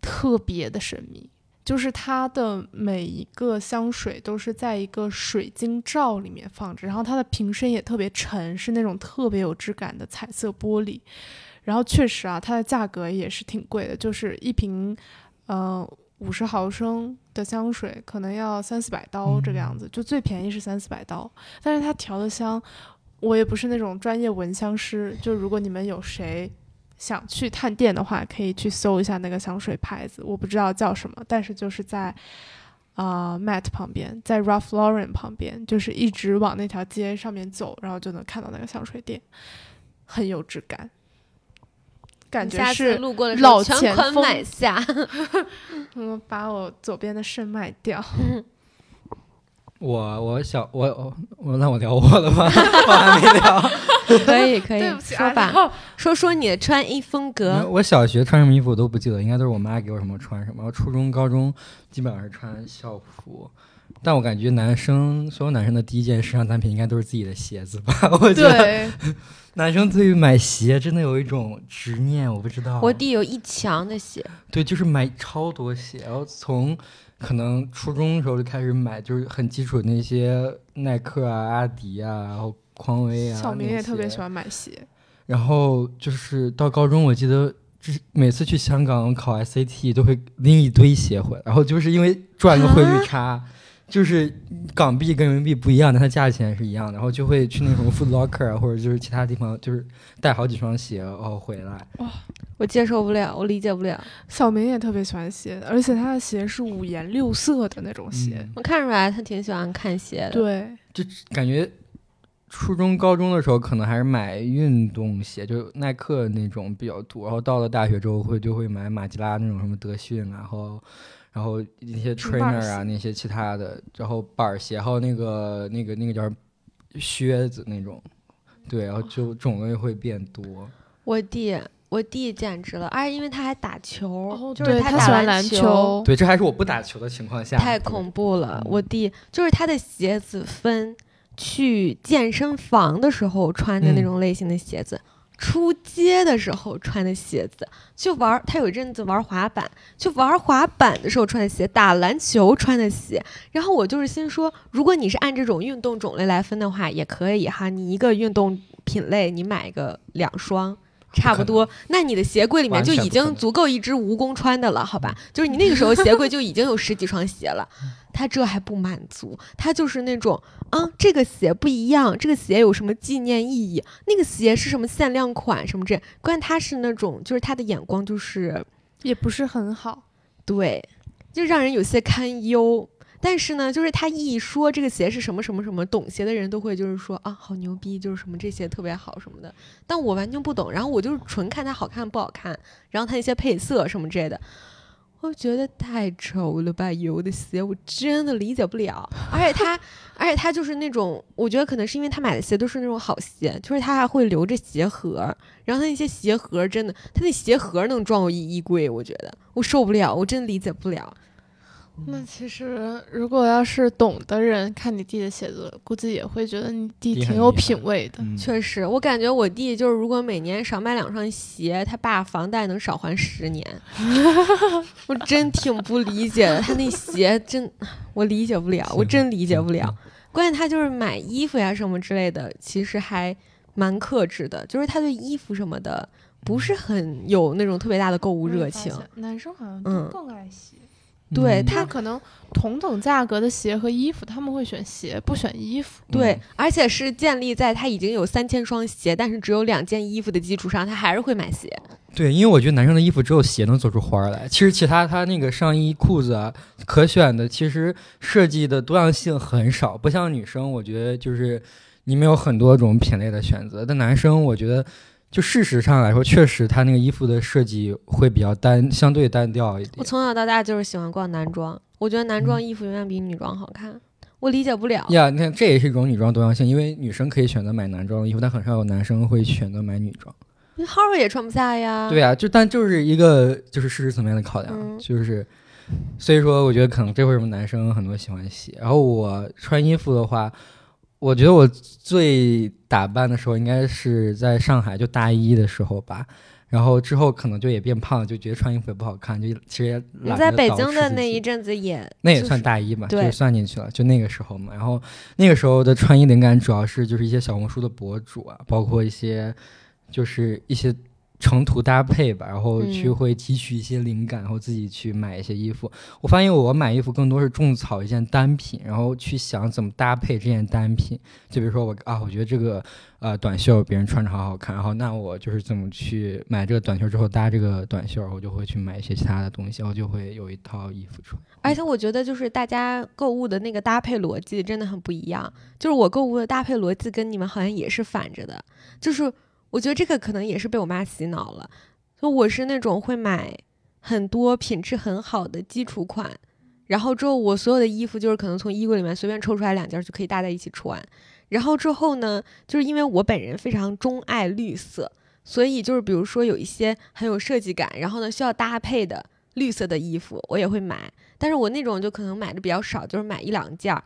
特别的神秘。就是它的每一个香水都是在一个水晶罩里面放着，然后它的瓶身也特别沉，是那种特别有质感的彩色玻璃。然后确实啊，它的价格也是挺贵的，就是一瓶，呃，五十毫升的香水可能要三四百刀这个样子，就最便宜是三四百刀。但是它调的香，我也不是那种专业闻香师，就如果你们有谁想去探店的话，可以去搜一下那个香水牌子，我不知道叫什么，但是就是在啊、Matte 旁边，在 Ralph Lauren 旁边，就是一直往那条街上面走，然后就能看到那个香水店，很有质感，感觉是路过的老全款前锋买下。我，把我左边的肾卖掉。我我小我我我那我聊我了吧？我还没聊。可以可以对不起，说吧，啊说说你的穿衣风格。我小学穿什么衣服我都不记得，应该都是我妈给我什么穿什么。初中、高中基本上是穿校服，但我感觉男生所有男生的第一件时尚单品应该都是自己的鞋子吧？我觉得对，男生对于买鞋真的有一种执念，我不知道。我弟有一墙的鞋，对，就是买超多鞋，然后从可能初中的时候就开始买，就是很基础的那些耐克啊、阿迪啊，然后匡威啊。小明也特别喜欢。欢买鞋，然后就是到高中，我记得就是每次去香港考 SAT 都会拎一堆鞋回来，然后就是因为赚个汇率差，就是港币跟人民币不一样，但它价钱是一样的，然后就会去那种 Foot Locker 啊，或者就是其他地方，就是带好几双鞋，然后回来。哇我接受不了，我理解不了。小明也特别喜欢鞋，而且他的鞋是五颜六色的那种鞋。嗯我看出来他挺喜欢看鞋的。对，就感觉初中、高中的时候可能还是买运动鞋，就耐克那种比较多。然后到了大学之后会就会买马吉拉那种什么德训啊，然后然后一些 trainer 啊那些其他的，然后板儿鞋，还有那个那个那个叫靴子那种。对，然后就种类会变多。我弟，我弟简直了，而且因为他还打球，哦，就是他打篮他喜欢篮球，对，这还是我不打球的情况下。太恐怖了。嗯我弟就是他的鞋子分去健身房的时候穿的那嗯种类型的鞋子。出街的时候穿的鞋子，去玩儿，他有一阵子玩滑板，去玩滑板的时候穿的鞋，打篮球穿的鞋。然后我就是心说，如果你是按这种运动种类来分的话，也可以哈。你一个运动品类，你买个两双，差不多，那你的鞋柜里面就已经足够一只蜈蚣穿的了，好吧？就是你那个时候鞋柜就已经有十几双鞋了，他这还不满足，他就是那种，啊，这个鞋不一样，这个鞋有什么纪念意义？那个鞋是什么限量款什么这？关键他是那种，就是他的眼光就是也不是很好。对，就让人有些堪忧。但是呢，就是他一说这个鞋是什么什么什么，懂鞋的人都会就是说啊，好牛逼，就是什么这鞋特别好什么的。但我完全不懂，然后我就是纯看它好看不好看，然后它那些配色什么之类的，我觉得太丑了吧，有的鞋我真的理解不了。而且他，而且他就是那种，我觉得可能是因为他买的鞋都是那种好鞋，就是他还会留着鞋盒，然后他那些鞋盒真的，他那鞋盒能装我一衣柜，我觉得我受不了，我真理解不了。那其实如果要是懂的人看你弟的鞋子，估计也会觉得你弟弟挺有品味的。嗯，确实，我感觉我弟就是，如果每年少买两双鞋，他爸房贷能少还十年。我真挺不理解的，他那鞋真，我理解不了，我真理解不了。关键他就是买衣服呀什么之类的，其实还蛮克制的，就是他对衣服什么的不是很有那种特别大的购物热情。男生好像更爱鞋。嗯对他他可能同等价格的鞋和衣服，他们会选鞋，不选衣服。对，而且是建立在他已经有三千双鞋，但是只有两件衣服的基础上，他还是会买鞋。对，因为我觉得男生的衣服只有鞋能做出花儿来，其实其他他那个上衣、裤子啊，可选的其实设计的多样性很少，不像女生，我觉得就是你们有很多种品类的选择。但男生，我觉得就事实上来说，确实他那个衣服的设计会比较单，相对单调一点我。从小到大就是喜欢逛男装，我觉得男装衣服永远比女装好看，我理解不了。呀，你看这也是一种女装多样性，因为女生可以选择买男装的衣服，但很少有男生会选择买女装。号儿也穿不下呀。对啊，就但就是一个就是事实层面的考量，嗯就是所以说我觉得可能这为什么男生很多喜欢鞋。然后我穿衣服的话，我觉得我最打扮的时候应该是在上海，就大一的时候吧。然后之后可能就也变胖了，就觉得穿衣服也不好看，就其实也你在北京的那一阵子也那也算大一嘛，就对算进去了，就那个时候嘛。然后那个时候的穿衣灵感主要是就是一些小红书的博主啊，包括一些就是一些成图搭配吧，然后去嗯会汲取一些灵感，然后自己去买一些衣服。我发现我买衣服更多是种草一件单品，然后去想怎么搭配这件单品。就比如说我啊，我觉得这个呃短袖别人穿着好好看，然后那我就是怎么去买这个短袖之后搭这个短袖，我就会去买一些其他的东西，我就会有一套衣服穿。而且我觉得就是大家购物的那个搭配逻辑真的很不一样。就是我购物的搭配逻辑跟你们好像也是反着的。就是我觉得这个可能也是被我妈洗脑了。就我是那种会买很多品质很好的基础款，然后之后我所有的衣服就是可能从衣柜里面随便抽出来两件就可以搭在一起穿。然后之后呢，就是因为我本人非常钟爱绿色，所以就是比如说有一些很有设计感，然后呢需要搭配的绿色的衣服，我也会买。但是我那种就可能买的比较少，就是买一两件。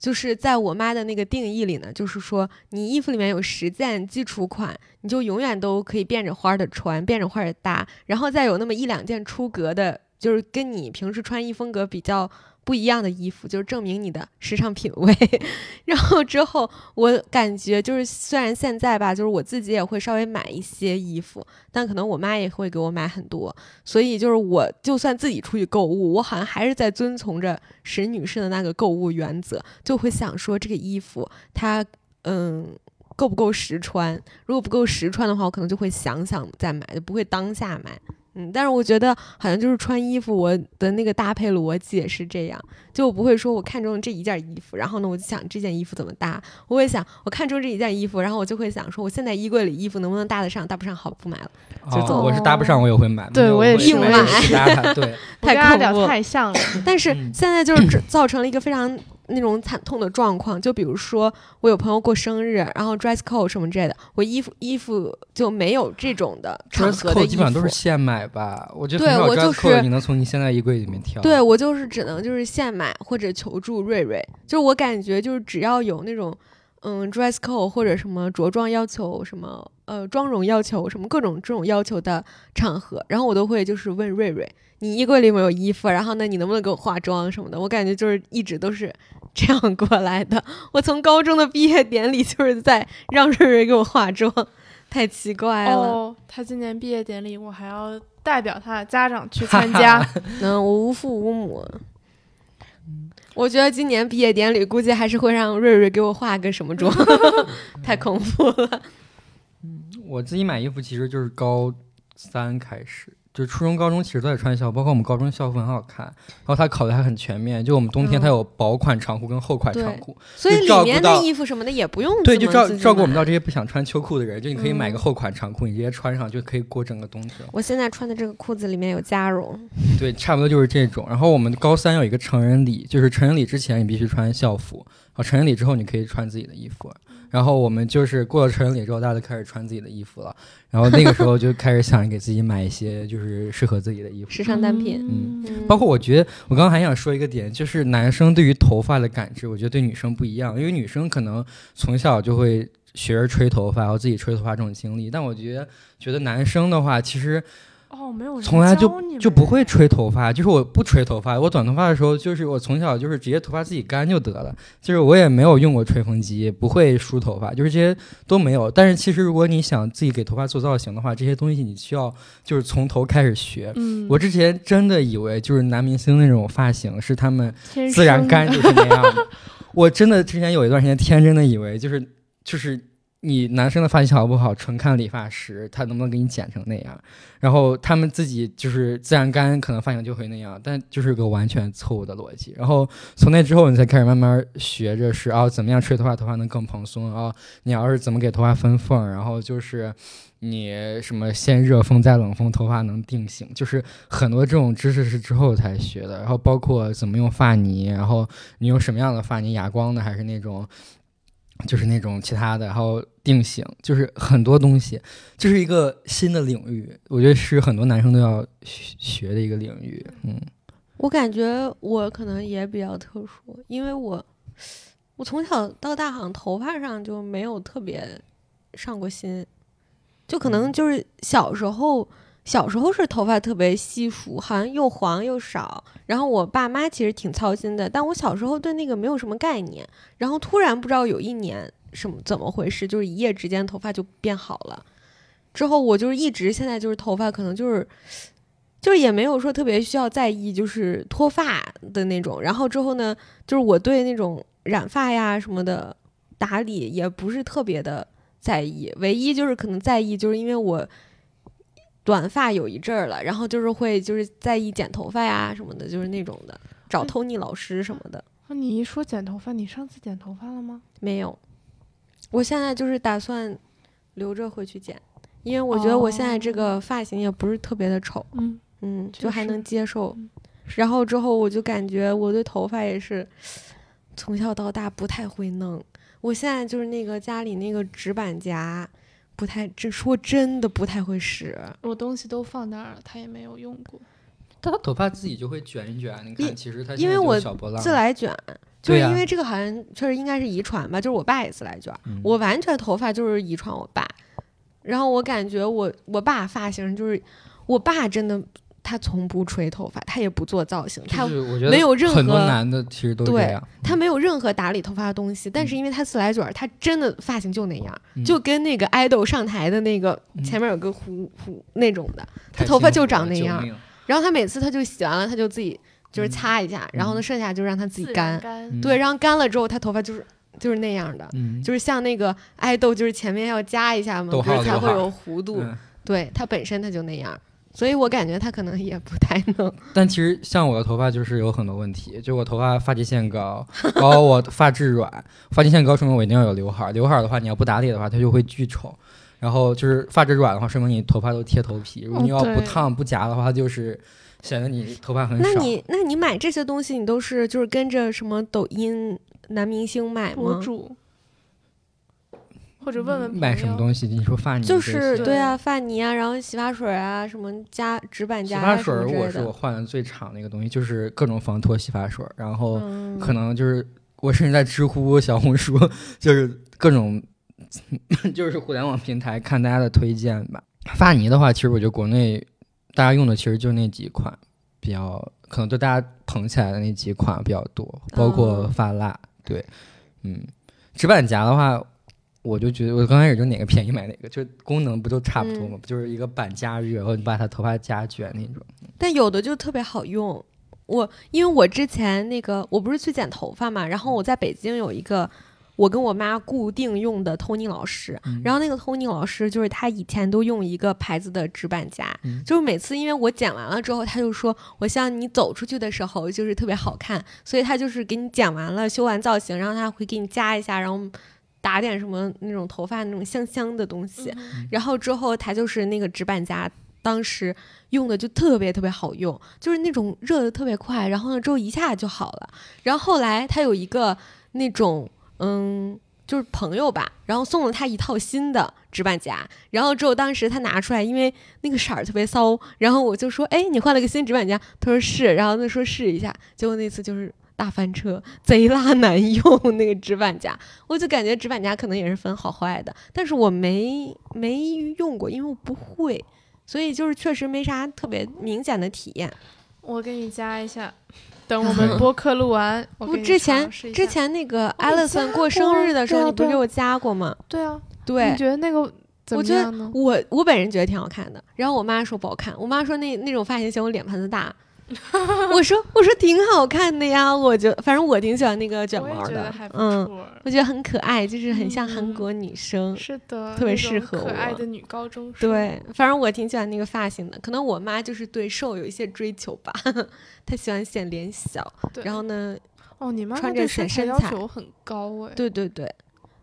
就是在我妈的那个定义里呢，就是说你衣服里面有十件基础款，你就永远都可以变着花儿的穿，变着花儿的搭，然后再有那么一两件出格的，就是跟你平时穿衣风格比较不一样的衣服，就是证明你的时尚品味。然后之后我感觉就是，虽然现在吧，就是我自己也会稍微买一些衣服，但可能我妈也会给我买很多，所以就是我就算自己出去购物，我好像还是在遵从着沈女士的那个购物原则，就会想说这个衣服它嗯够不够实穿，如果不够实穿的话，我可能就会想想再买，就不会当下买。嗯，但是我觉得好像就是穿衣服，我的那个搭配逻辑也是这样，就我不会说我看中这一件衣服，然后呢我就想这件衣服怎么搭，我会想我看中这一件衣服，然后我就会想说我现在衣柜里衣服能不能搭得上，搭不上好不买了。就哦走我是搭不上，我也会买。对我也是会我也是去搭它。对，太恐怖了太像了。但是嗯现在就是造成了一个非常那种惨痛的状况，就比如说我有朋友过生日，然后 dress code 什么之类的，我衣服衣服就没有这种的场合的衣基本上都是。现买吧，我觉得对我就是你能从你现在衣柜里面挑。对我就是只能就是现买或者求助瑞瑞，就是我感觉就是只要有那种嗯 dress code 或者什么着装要求什么呃妆容要求什么各种这种要求的场合，然后我都会就是问瑞瑞，你衣柜里有没有衣服？然后呢，你能不能给我化妆什么的？我感觉就是一直都是 这样过来的。我从高中的毕业典礼就是在让瑞瑞给我化妆，太奇怪了。哦，他今年毕业典礼，我还要代表他的家长去 参加。嗯，我无父无母。我觉得今年毕业典礼估计还是会让瑞瑞给我化个什么妆，太恐怖了。我自己买衣服其实就是高三开始，就初中、高中其实都在穿校服，包括我们高中校服很好看，然后它考的还很全面，就我们冬天嗯它有薄款长裤跟厚款长裤，所以里面的衣服什么的也不用对，就照照顾我们到这些不想穿秋裤的人，就你可以买个嗯厚款长裤，你直接穿上就可以过整个冬天。我现在穿的这个裤子里面有加绒，对，差不多就是这种。然后我们高三有一个成人礼，就是成人礼之前你必须穿校服，然后成人礼之后你可以穿自己的衣服。然后我们就是过了成人礼之后，大家都开始穿自己的衣服了。然后那个时候就开始想给自己买一些就是适合自己的衣服。时尚单品。嗯嗯包括我觉得，我刚刚还想说一个点，就是男生对于头发的感知，我觉得对女生不一样，因为女生可能从小就会学着吹头发，然后自己吹头发这种经历，但我觉得，觉得男生的话，其实哦，没有人从来就就不会吹头发，就是我不吹头发，我短头发的时候，就是我从小就是直接头发自己干就得了，就是我也没有用过吹风机，不会梳头发，就是这些都没有。但是其实如果你想自己给头发做造型的话，这些东西你需要就是从头开始学。嗯，我之前真的以为就是男明星那种发型是他们自然干就是那样的，我真的之前有一段时间天真的以为就是就是你男生的发型好不好，纯看理发师他能不能给你剪成那样，然后他们自己就是自然干，可能发型就会那样，但就是个完全错误的逻辑。然后从那之后，你才开始慢慢学着是啊，怎么样吹头发，头发能更蓬松啊，你要是怎么给头发分缝，然后就是。你什么先热风再冷风，头发能定型，就是很多这种知识是之后才学的。然后包括怎么用发泥，然后你用什么样的发泥，哑光的还是那种，就是那种其他的，然后定型，就是很多东西，就是一个新的领域，我觉得是很多男生都要学学的一个领域。嗯，我感觉我可能也比较特殊，因为我我从小到大好像头发上就没有特别上过心，就可能就是小时候小时候是头发特别稀疏，好像又黄又少。然后我爸妈其实挺操心的，但我小时候对那个没有什么概念。然后突然不知道有一年什么怎么回事，就是一夜之间头发就变好了。之后我就是一直现在就是头发可能就是就是也没有说特别需要在意就是脱发的那种。然后之后呢，就是我对那种染发呀什么的打理也不是特别的在意，唯一就是可能在意就是因为我短发有一阵儿了，然后就是会就是在意剪头发呀什么的，就是那种的，找嗯 Tony 老师什么的。那你一说剪头发，你上次剪头发了吗？没有，我现在就是打算留着回去剪，因为我觉得我现在这个发型也不是特别的丑，嗯，嗯，就还能接受嗯。然后之后我就感觉我对头发也是从小到大不太会弄，我现在就是那个家里那个直板夹。不太，这说真的不太会使，我东西都放那儿了，他也没有用过。但他头发自己就会卷一卷，你看，因其实他因为我自来卷，就是因为这个好像确实应该是遗传吧，就是我爸也自来卷，嗯我完全头发就是遗传我爸，然后我感觉我我爸发型就是我爸真的他从不吹头发，他也不做造型，他没有任很多何男的其实都这对样，他没有任何打理头发的东西，但是因为他自来卷儿，他真的发型就那样，嗯。就跟那个爱豆上台的那个嗯。前面有个胡胡那种的，他头发就长那样然后他每次他就洗完了，他就自己就是嗯。擦一下，然后呢剩下就让他自己干对，然后干了之后他头发就是就是那样的。嗯，就是像那个爱豆，就是前面要加一下嘛，逗不是才会有弧度。嗯。对，它本身它就那样，所以我感觉他可能也不太能。但其实像我的头发就是有很多问题，就我头发发际线高，然后我发质软，发际线高说明我一定要有刘海儿，刘海儿的话你要不打理的话它就会巨丑，然后就是发质软的话说明你头发都贴头皮，如果哦你要不烫不夹的话，就是显得你头发很少。那你那你买这些东西，你都是就是跟着什么抖音男明星买吗？博主，或者问问买什么？东西？你说发泥就是对啊，发泥啊，然后洗发水啊，什么加直板洗夹啊什发水儿，我。是我换的最长的一个东西，就是各种防脱洗发水儿，然后嗯，可能就是我甚至在知乎、小红书，就是各种 就是互联网平台看大家的推荐吧。发泥的话，其实我觉得国内大家用的其实就那几款，比较可能对大家捧起来的那几款比较多，包括嗯发蜡。对，嗯，直板夹的话。我就觉得，我刚开始就哪个便宜买哪个，就功能不都差不多吗？嗯就是一个板加热，然后你把它头发夹卷那种。但有的就特别好用。我因为我之前那个我不是去剪头发嘛，然后我在北京有一个我跟我妈固定用的 Tony 老师，嗯然后那个 Tony 老师就是他以前都用一个牌子的直板夹，嗯就是每次因为我剪完了之后，他就说我希望你走出去的时候就是特别好看，所以他就是给你剪完了修完造型，然后他会给你夹一下，然后打点什么那种头发那种香香的东西，嗯然后之后他就是那个直板夹，当时用的就特别特别好用，就是那种热的特别快，然后呢之后一下就好了。然后后来他有一个那种嗯。就是朋友吧，然后送了他一套新的直板夹，然后之后当时他拿出来，因为那个色儿特别骚，然后我就说，哎，你换了个新直板夹，他说是，然后他说试一下，结果那次就是大翻车，贼拉难用那个直板夹，我就感觉直板夹可能也是分好坏的，但是我没没用过，因为我不会，所以就是确实没啥特别明显的体验。我给你加一下，等我 们播客录完，我不，之前之前那个我给你 Alison 加过生日的时候，你不是给我加过吗？对啊，对你，觉得那个怎我觉得么样呢？我我本人觉得挺好看的，然后我妈说不好看，我妈说那那种发型嫌我脸盘子大。我说我说挺好看的呀，我就反正我挺喜欢那个卷毛的嗯，我觉得很可爱，就是很像韩嗯国女生。是的，特别适合我可爱的女高中生。对，反正我挺喜欢那个发型的。可能我妈就是对瘦有一些追求吧，她喜欢显脸小。然后呢，哦，你妈妈穿着对身材要显身材求很高哎。对对对，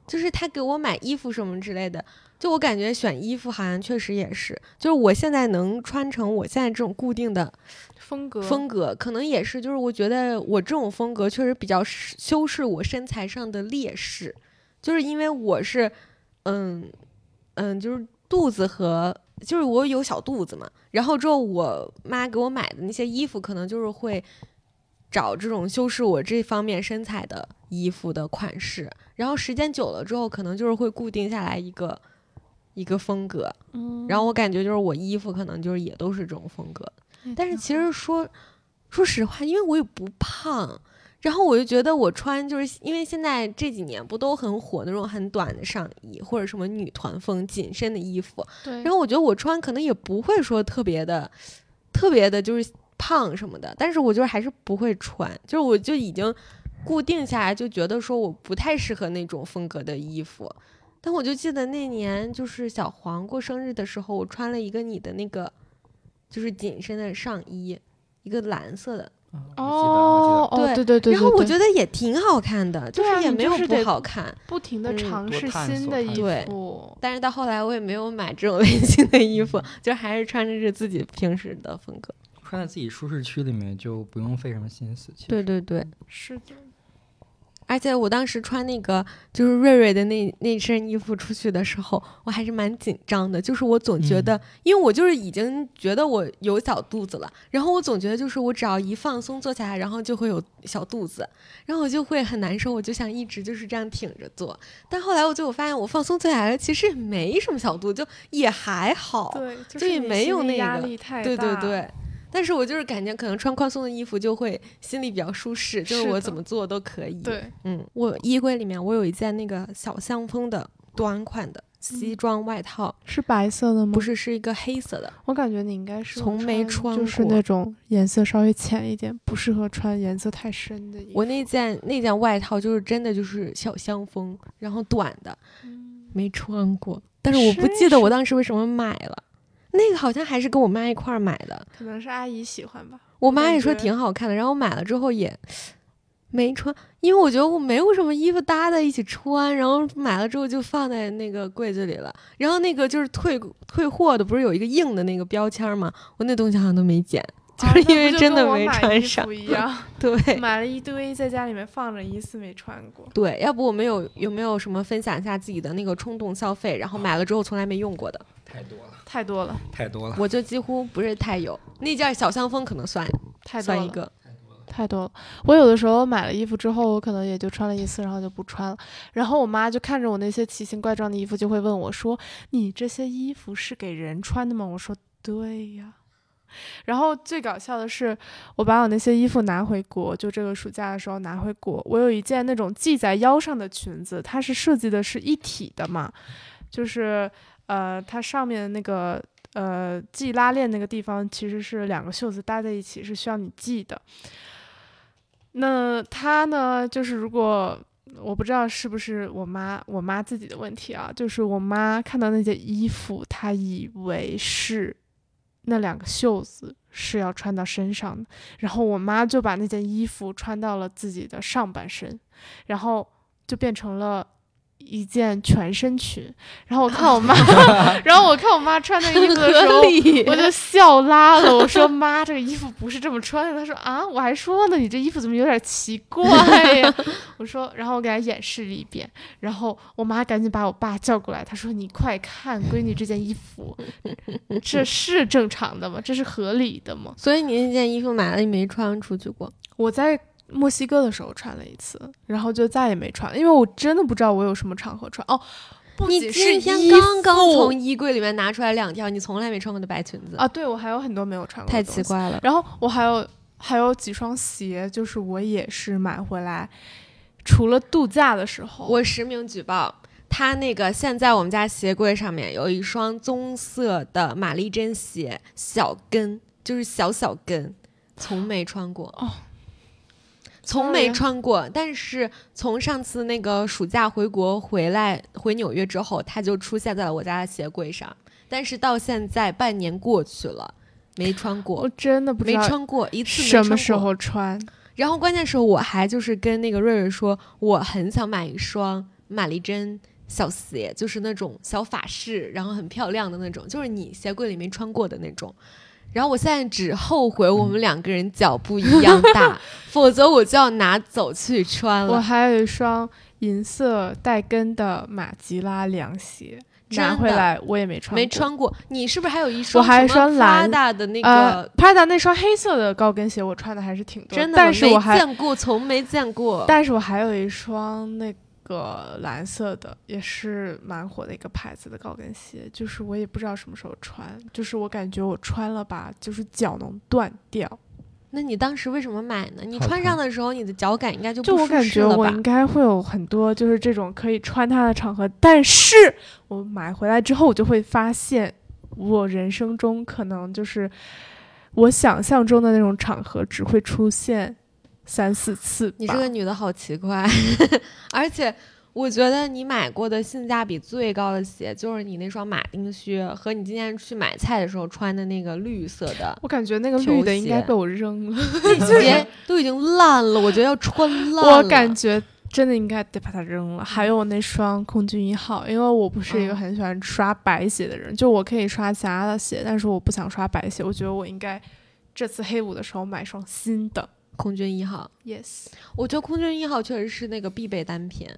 就是她给我买衣服什么之类的，就我感觉选衣服好像确实也是，就是我现在能穿成我现在这种固定的风格风格，可能也是就是我觉得我这种风格确实比较是修饰我身材上的劣势，就是因为我是，嗯嗯，就是肚子和就是我有小肚子嘛，然后之后我妈给我买的那些衣服，可能就是会找这种修饰我这方面身材的衣服的款式，然后时间久了之后，可能就是会固定下来一个一个风格，嗯，然后我感觉就是我衣服可能就是也都是这种风格。但是其实说说实话，因为我也不胖，然后我就觉得我穿就是因为现在这几年不都很火那种很短的上衣或者什么女团风紧身的衣服，对然后我觉得我穿可能也不会说特别的特别的就是胖什么的，但是我就是还是不会穿，就是我就已经固定下来，就觉得说我不太适合那种风格的衣服。但我就记得那年就是小黄过生日的时候，我穿了一个你的那个就是紧身的上衣，一个蓝色的，哦哦，对对对对，然后我觉得也挺好看的，就是也没有不好看。不停的嗯尝试新的衣服，但是到后来我也没有买这种类型的衣服，就还是穿着是自己平时的风格。穿在自己舒适区里面就不用费什么心思。其实对对对，是的，而且我当时穿那个就是瑞瑞的那那身衣服出去的时候，我还是蛮紧张的。就是我总觉得，因为我就是已经觉得我有小肚子了，然后我总觉得就是我只要一放松坐下来，然后就会有小肚子，然后我就会很难受，我就想一直就是这样挺着坐。但后来我就我发现我放松坐下来，其实也没什么小肚子，就也还好。对，就就是也没有那个压力太对对，对。但是我就是感觉可能穿宽松的衣服就会心里比较舒适，就是我怎么做都可以。对，嗯，我衣柜里面我有一件那个小香风的短款的西装外套，是白色的吗？不，是是一个黑色的。我感觉你应该是从没穿过就是那种颜色稍微浅一点，不适合穿颜色太深的衣服。我那件那件外套就是真的就是小香风，然后短的，没穿过。但是我不记得我当时为什么买了，那个好像还是跟我妈一块儿买的。可能是阿姨喜欢吧。我妈也说挺好看的，然后买了之后也没穿，因为我觉得我没有什么衣服搭在一起穿，然后买了之后就放在那个柜子里了。然后那个就是退退货的，不是有一个硬的那个标签吗？我那东西好像都没剪，就是因为真的没穿上。一样，对买了一堆在家里面放着，一次没穿过。对，要不我们有有没有什么分享一下自己的那个冲动消费，然后买了之后从来没用过的？太多了，太多了，太多了。我就几乎不是太有，那件小香风可能算太多了，算一个。太多了。我有的时候买了衣服之后，我可能也就穿了一次，然后就不穿了。然后我妈就看着我那些奇形怪状的衣服，就会问我说：“你这些衣服是给人穿的吗？”我说：“对呀。”然后最搞笑的是，我把我那些衣服拿回国，就这个暑假的时候拿回国，我有一件那种系在腰上的裙子，它是设计的是一体的嘛，就是呃，它上面那个呃系拉链那个地方其实是两个袖子搭在一起，是需要你系的。那它呢，就是如果我不知道是不是我妈我妈自己的问题啊，就是我妈看到那件衣服，她以为是那两个袖子是要穿到身上的，然后我妈就把那件衣服穿到了自己的上半身，然后就变成了。一件全身裙，然后我看我妈，然后我看我妈穿那衣服的时候，我就笑拉了。我说：“妈，这个衣服不是这么穿的。”她说：“啊，我还说呢，你这衣服怎么有点奇怪呀？” 我说，然后我给她演示了一遍，然后我妈赶紧把我爸叫过来，她说：“你快看，闺女这件衣服，这是正常的吗？这是合理的吗所以你那件衣服买了，你没穿出去过？？”我在墨西哥的时候穿了一次，然后就再也没穿了，因为我真的不知道我有什么场合穿。哦，不你仅是今天刚刚从衣柜里面拿出来两条你从来没穿过的白裙子，啊，对我还有很多没有穿过，太奇。怪了。然后我还有还有几双鞋，就是我也是买回来，除了度假的时候，我实名举报，他那个现在我们家鞋柜上面有一双棕色的玛丽珍鞋，小跟，就是小小跟，从没穿过。哦。从没穿过，但是从上次那个暑假回国回来回纽约之后，它就出现在了我家的鞋柜上。但是到现在半年过去了，没穿过我，真的不知道没穿过一次没穿过。什么时候穿。然后关键是我还就是跟那个瑞瑞说，我很想买一双玛丽珍小鞋，就是那种小法式，然后很漂亮的那种，就是你鞋柜里没穿过的那种。然后我现在只后悔我们两个人脚不一样大，否则我就要拿走去穿了。我还有一双银色带跟的马吉拉凉鞋，拿回来我也没穿过，没穿过，你是不是还有一双？我还有一双蓝大的那呃个，，Prada 那双黑色的高跟鞋我穿的还是挺多，真的但是我没还见过，从没见过。但是我还有一双那个蓝色的，也是蛮火的一个牌子的高跟鞋，就是我也不知道什么时候穿，就是我感觉我穿了吧，就是脚能断掉。那你当时为什么买呢？你穿上的时候，你的脚感应该就就不舒我感觉我应？该会有很多就是这种可以穿它的场合，但是我买回来之后，我就会发现，我人生中可能就是我想象中的那种场合只会出现三四次。你这个女的好奇怪，而且我觉得你买过的性价比最高的鞋就是你那双马丁靴和你今天去买菜的时候穿的那个绿色的我感觉那个绿的应该被我扔了，鞋，都已经烂了，我觉得要穿烂了。我感觉真的应该得把它扔了。还有那双空军一号，因为我不是一个嗯很喜欢刷白鞋的人，就我可以刷其他的鞋，但是我不想刷白鞋。我觉得我应该这次黑五的时候买双新的。空军一号，Yes，我觉得空军一号确实是那个必备单品。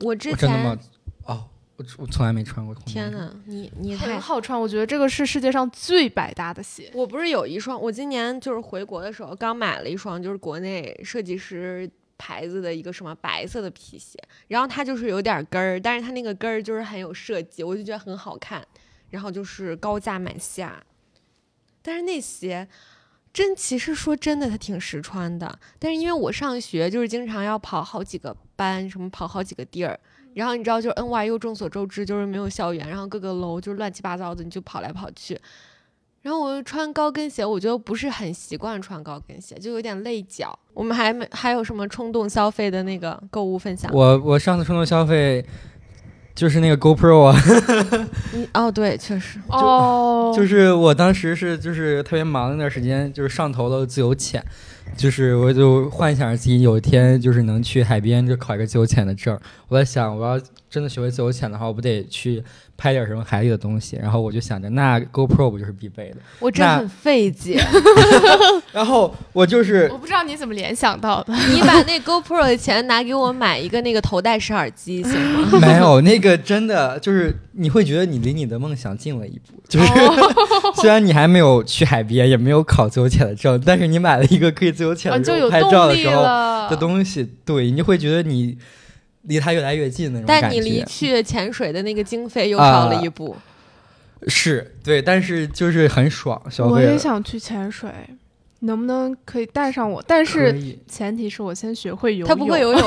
我之我真的吗前，？哦，我我从来没穿过空军。天呐，你你太很好穿，我觉得这个是世界上最百搭的鞋。我不是有一双，我今年就是回国的时候刚买了一双，就是国内设计师牌子的一个什么白色的皮鞋，然后它就是有点跟儿，但是它那个跟儿就是很有设计，我就觉得很好看，然后就是高价买下，但是那鞋。真其实说真的，它挺实穿的。但是因为我上学就是经常要跑好几个班，什么跑好几个地儿，然后你知道，就是 NYU 众所周知就是没有校园，然后各个楼就是乱七八糟的，你就跑来跑去。然后我穿高跟鞋，我觉得不是很习惯穿高跟鞋，就有点累脚。我们还没还有什么冲动消费的那个购物分享？我我上次冲动消费就是那个 GoPro 啊，你哦，对，确实，哦，就是我当时是就是特别忙那段时间，就是上头了自由潜，就是我就幻想着自己有一天就是能去海边就考一个自由潜的证儿。我在想，我要真的学会自由潜的话，我不得去拍点什么海里的东西？然后我就想着，那 GoPro 不就是必备的？我真的很费解。然后我就是我不知道你怎么联想到的。你把那 GoPro 的钱拿给我买一个那个头戴式耳机行吗？没有那个真的就是你会觉得你离你的梦想近了一步，就是、虽然你还没有去海边，也没有考自由潜的证，但是你买了一个可以自由潜啊，的时候就有拍照的时候的东西，对你就会觉得你离它越来越近的那种感觉。但你离去潜水的那个经费又啊少了一步。是对，但是就是很爽，消我也想去潜水，能不能可以带上我？但是前提是我先学会游泳。他不会游泳，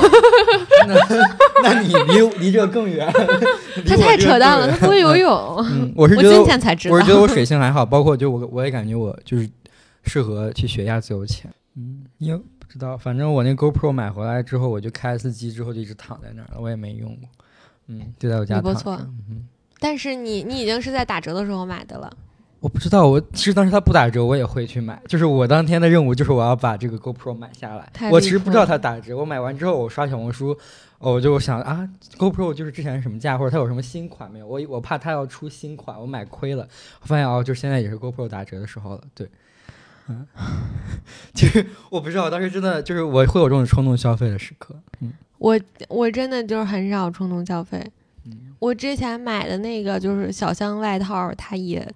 那你离离这更远，他太扯淡了，他不会游泳。嗯，我是我今觉得天才知道。我是觉得我水性还好，包括就我我也感觉我就是适合去学一下自由潜。嗯，因知道，反正我那 GoPro 买回来之后，我就开一次机之后就一直躺在那儿了，我也没用过。嗯，就在我家躺着。不错嗯，但是你你已经是在打折的时候买的了。我不知道，我其实当时它不打折，我也会去买。就是我当天的任务就是我要把这个 GoPro 买下来太。我其实不知道它打折，我买完之后我刷小红书，哦我就想啊，GoPro 就是之前什么价，或者它有什么新款没有？我我怕它要出新款，我买亏了。我发现哦，就是现在也是 GoPro 打折的时候了。对，嗯，就是我不知道，当时真的就是我会有这种冲动消费的时刻。嗯我我真的就是很少冲动消费。嗯，我之前买的那个就是小香外套，它也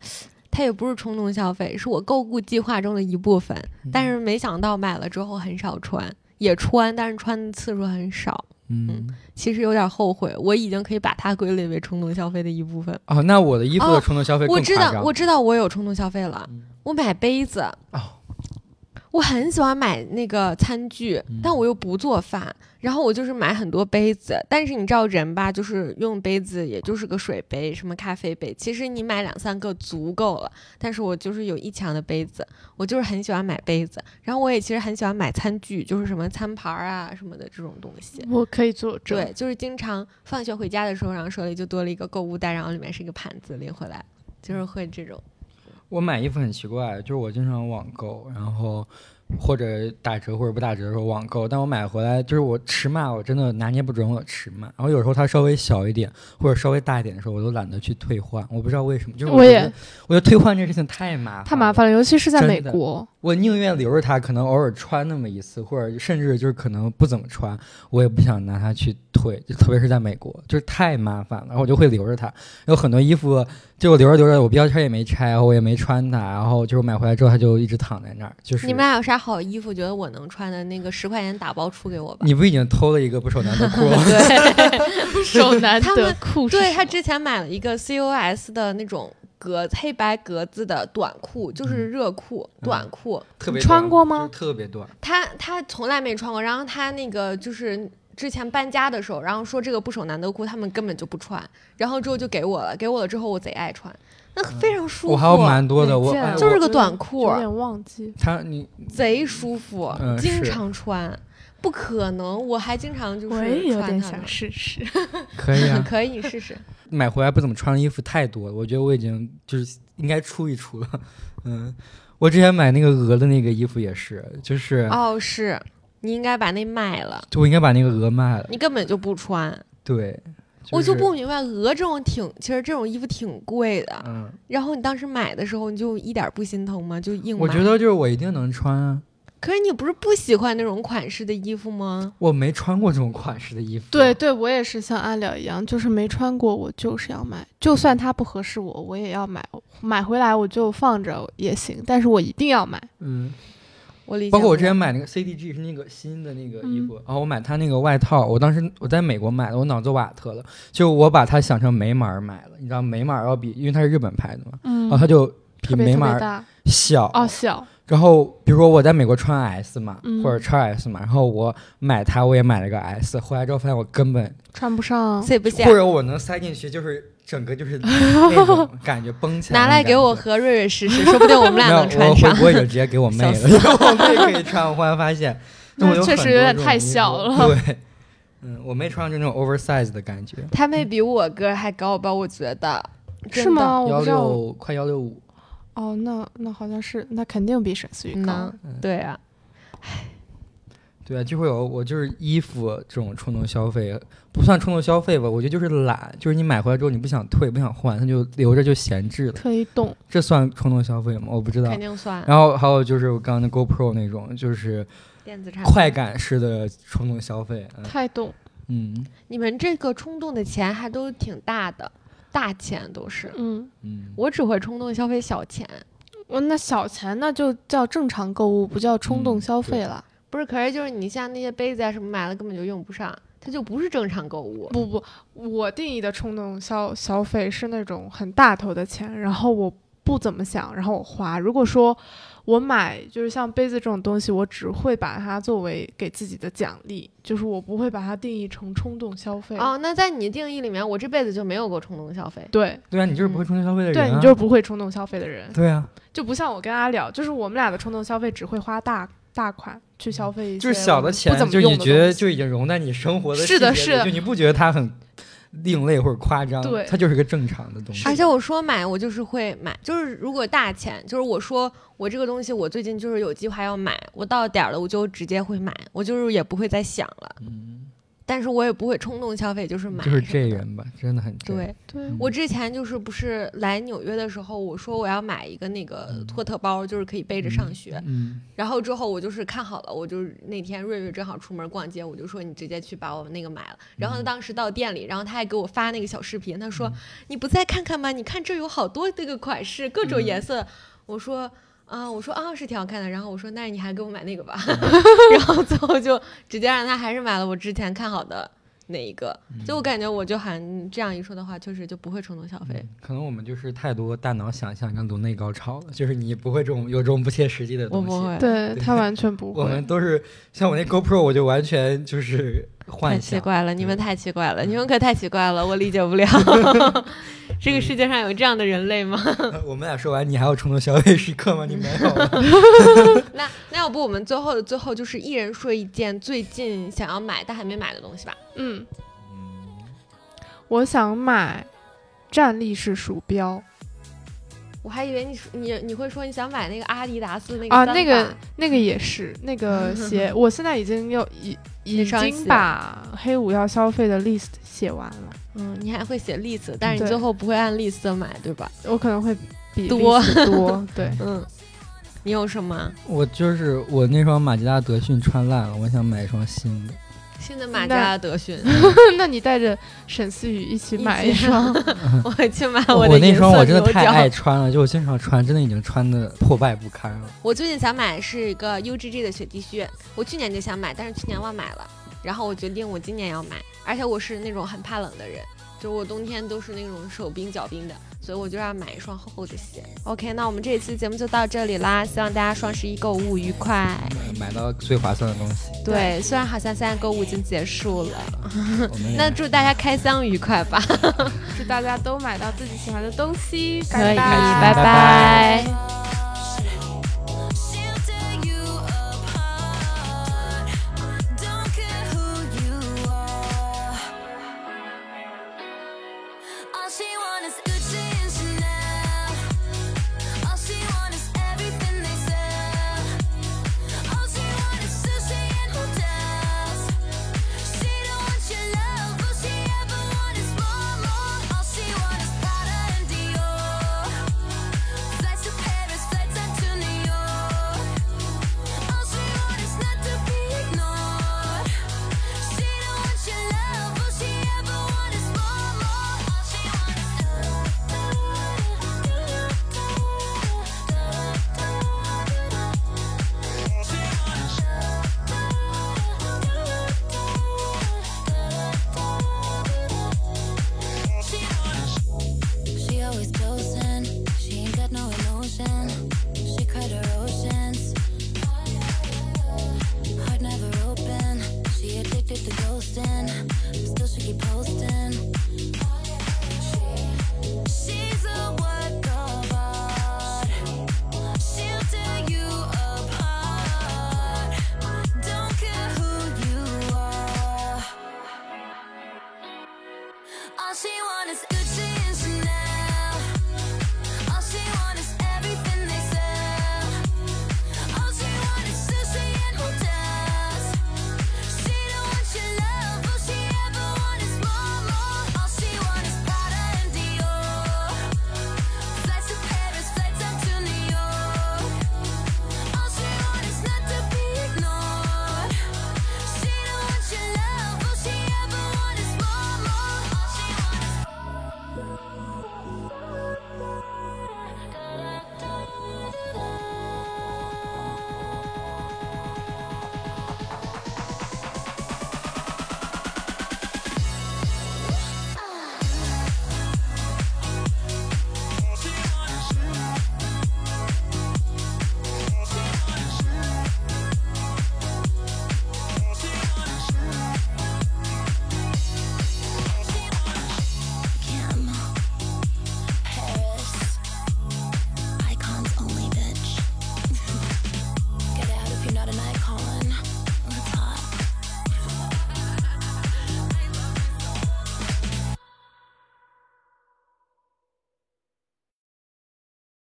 它也不是冲动消费，是我购物计划中的一部分。但是没想到买了之后很少穿，也穿，但是穿的次数很少。嗯其实有点后悔，我已经可以把它归类为冲动消费的一部分。哦，那我的衣服冲动消费更我知道，我知道我有冲动消费了。嗯我买杯子，哦我很喜欢买那个餐具，嗯但我又不做饭，然后我就是买很多杯子。但是你知道人吧，就是用杯子也就是个水杯，什么咖啡杯，其实你买两三个足够了。但是我就是有一墙的杯子，我就是很喜欢买杯子。然后我也其实很喜欢买餐具，就是什么餐盘啊什么的这种东西。我可以做证。对，就是经常放学回家的时候，然后手里就多了一个购物袋，然后里面是一个盘子拎回来，就是会这种。我买衣服很奇怪，就是我经常网购，然后或者打折或者不打折的时候网购，但我买回来就是我尺码我真的拿捏不准我的尺码，然后有时候它稍微小一点或者稍微大一点的时候，我都懒得去退换，我不知道为什么，就是我也我觉得退换这事情太麻烦，太麻。烦了，尤其是在美国。我宁愿留着它，可能偶尔穿那么一次，或者甚至就是可能不怎么穿，我也不想拿它去退，就特别是在美国，就是太麻烦了，然后我就会留着它。有很多衣服，就我留着留着，我标签也没拆，然后我也没穿它，然后就是买回来之后它就一直躺在那儿，就是你们俩有啥好衣服，觉得我能穿的那个十块钱打包出给我吧。你不已经偷了一个不守男的裤了？对，手难他们得酷是对他之前买了一个 COS 的那种格黑白格子的短裤，就是热裤、嗯短裤。特别穿过吗特别短。他他从来没穿过，然后他那个就是之前搬家的时候，然后说这个不守男德裤他们根本就不穿，然后之后就给我了，给我了之后我贼爱穿，那非常舒服，我还有蛮多的，我就是个短裤有点忘记。他你贼舒服，嗯经常穿。不可能，我还经常就是我也有点想穿它呢试试。可以啊，可以，你试试。买回来不怎么穿的衣服太多了，我觉得我已经就是应该出一出了。嗯，我之前买那个鹅的那个衣服也是，就是、哦，是你应该把那卖了，就我应该把那个鹅卖了。你根本就不穿。对，我就不明白，鹅这种挺，其实这种衣服挺贵的。嗯，然后你当时买的时候，你就一点不心疼吗？就硬买。我觉得就是我一定能穿啊，可是你不是不喜欢那种款式的衣服吗？我没穿过这种款式的衣服。对，对，我也是像阿了一样，就是没穿过，我就是要买，就算它不合适我，我也要买。买回来我就放着也行，但是我一定要买。嗯，我理解。包括我之前，买那个 CDG 是那个新的那个衣服，然后我买它那个外套，我当时我在美国买的，我脑子瓦特了，就我把它想成美码儿买了，你知道美码儿要比，因为它是日本牌的嘛，嗯然后它就比美码小，哦，小，然后比如说我在美国穿 S 嘛，嗯或者 x S 嘛，然后我买它，我也买了个 S，回来之后发现我根本，穿不上。塞不下或，者我能塞进去，就是整个就是那种 感觉绷起来。拿来给我。和瑞瑞试试，说不定我们俩能没有，我穿上回。国也就直接给我 妹了，我妹可以穿。我忽然发现，那我有确实有点太小了对，嗯，我妹穿上就那种 oversize 的感觉，他妹比我个儿还高吧？我觉得是吗？我幺。六快幺六五。哦，那那好像是，那肯定比沈思雨高呢。对啊，对啊，就会有我就是衣服这种冲动消费，不算冲动消费吧，我觉得就是懒，就是你买回来之后你不想退不想换，它就留着就闲置了，特意动，这算冲动消费吗？我不知道肯。定算然后还有就是我刚刚的 GoPro 那种，就是电子产品。快感式的冲动消费。嗯太动。嗯你们这个冲动的钱还都挺大的，大钱都是。嗯，嗯，我只会冲动消费小钱，我那小钱那就叫正常购物，不叫冲动消费了。不是？可是就是你像那些杯子啊什么买了根本就用不上，它就不是正常购物。不不，我定义的冲动消消费是那种很大头的钱，然后我不怎么想，然后我花。如果说我买就是像杯子这种东西，我只会把它作为给自己的奖励，就是我不会把它定义成冲动消费。哦，那在你定义里面，我这辈子就没有过冲动消费。对对啊，你就是不会冲动消费的人、啊对，你就是不会冲动消费的人，对啊，就不像我跟阿了，就是我们俩的冲动消费只会花大大款去消费一些就是小的钱不怎，么就用的你觉得就已经融在你生活的是的是的细节里就你不觉得它很另类或者夸张，对。它就是个正常的东西。而且我说买，我就是会买，就是如果大钱，就是我说我这个东西我最近就是有计划要买，我到点儿了我就直接会买，我就是也不会再想了，嗯，但是我也不会冲动消费，就是买。就是这。人吧，真的很。对对嗯我之前就是不是来纽约的时候，我说我要买一个那个托特包，就是可以背着上学。嗯，然后之后我就是看好了，我就是那天瑞瑞正好出门逛街，我就说你直接去把我那个买了。然后他当时到店里，然后他还给我发那个小视频，他说、你不再看看吗？你看这有好多这个款式，各种颜色。我说。啊，我说啊是挺好看的，然后我说那你还给我买那个吧，然后最后就直接让他还是买了我之前看好的那一个，就我感觉我就好像这样一说的话，确实就不会冲动消费。可能我们就是太多大脑想象跟颅内高潮了，就是你不会这种有这种不切实际的东西。我不会，对他完全不会我。们都是像我那 GoPro，我就完全就是太幻想。奇怪了，你们太奇怪了，你们可太奇怪了，我理解不了。这个世界上有这样的人类吗？我们俩说完，你还有冲动消费时刻吗？你没有。那那要不我们最后的最后就是一人说一件最近想要买但还没买的东西吧？嗯，我想买站立式鼠标我还以为你说你你会说你想买那个阿迪达斯那个啊，那个那个也是那个鞋，我现在已经有已已经把黑五要消费的 list 写完了，嗯，你还会写 list，但是你最后不会按 list 买，对吧？我可能会比多 list 多，对，嗯，你有什么？我就是我那双马吉拉德逊穿烂了，我想买一双新的。新的马加德逊，那你带着沈思雨一起买一双，我去买我的那双我真的太爱穿了，就我经常穿，真的已经穿的破败不堪了。我最近想买是一个 UGG 的雪地靴，我去年就想买，但是去年忘买了，然后我决定我今年要买，而且我是那种很怕冷的人，就是我冬天都是那种手冰脚冰的，所以我就要买一双厚厚的鞋。OK，那我们这一期节目就到这里啦，希望大家双十一购物愉快。买到最划算的东西。对，虽然好像现在购物已经结束了，那祝大家开箱愉快吧。祝大家都买到自己喜欢的东西，可以，拜拜拜拜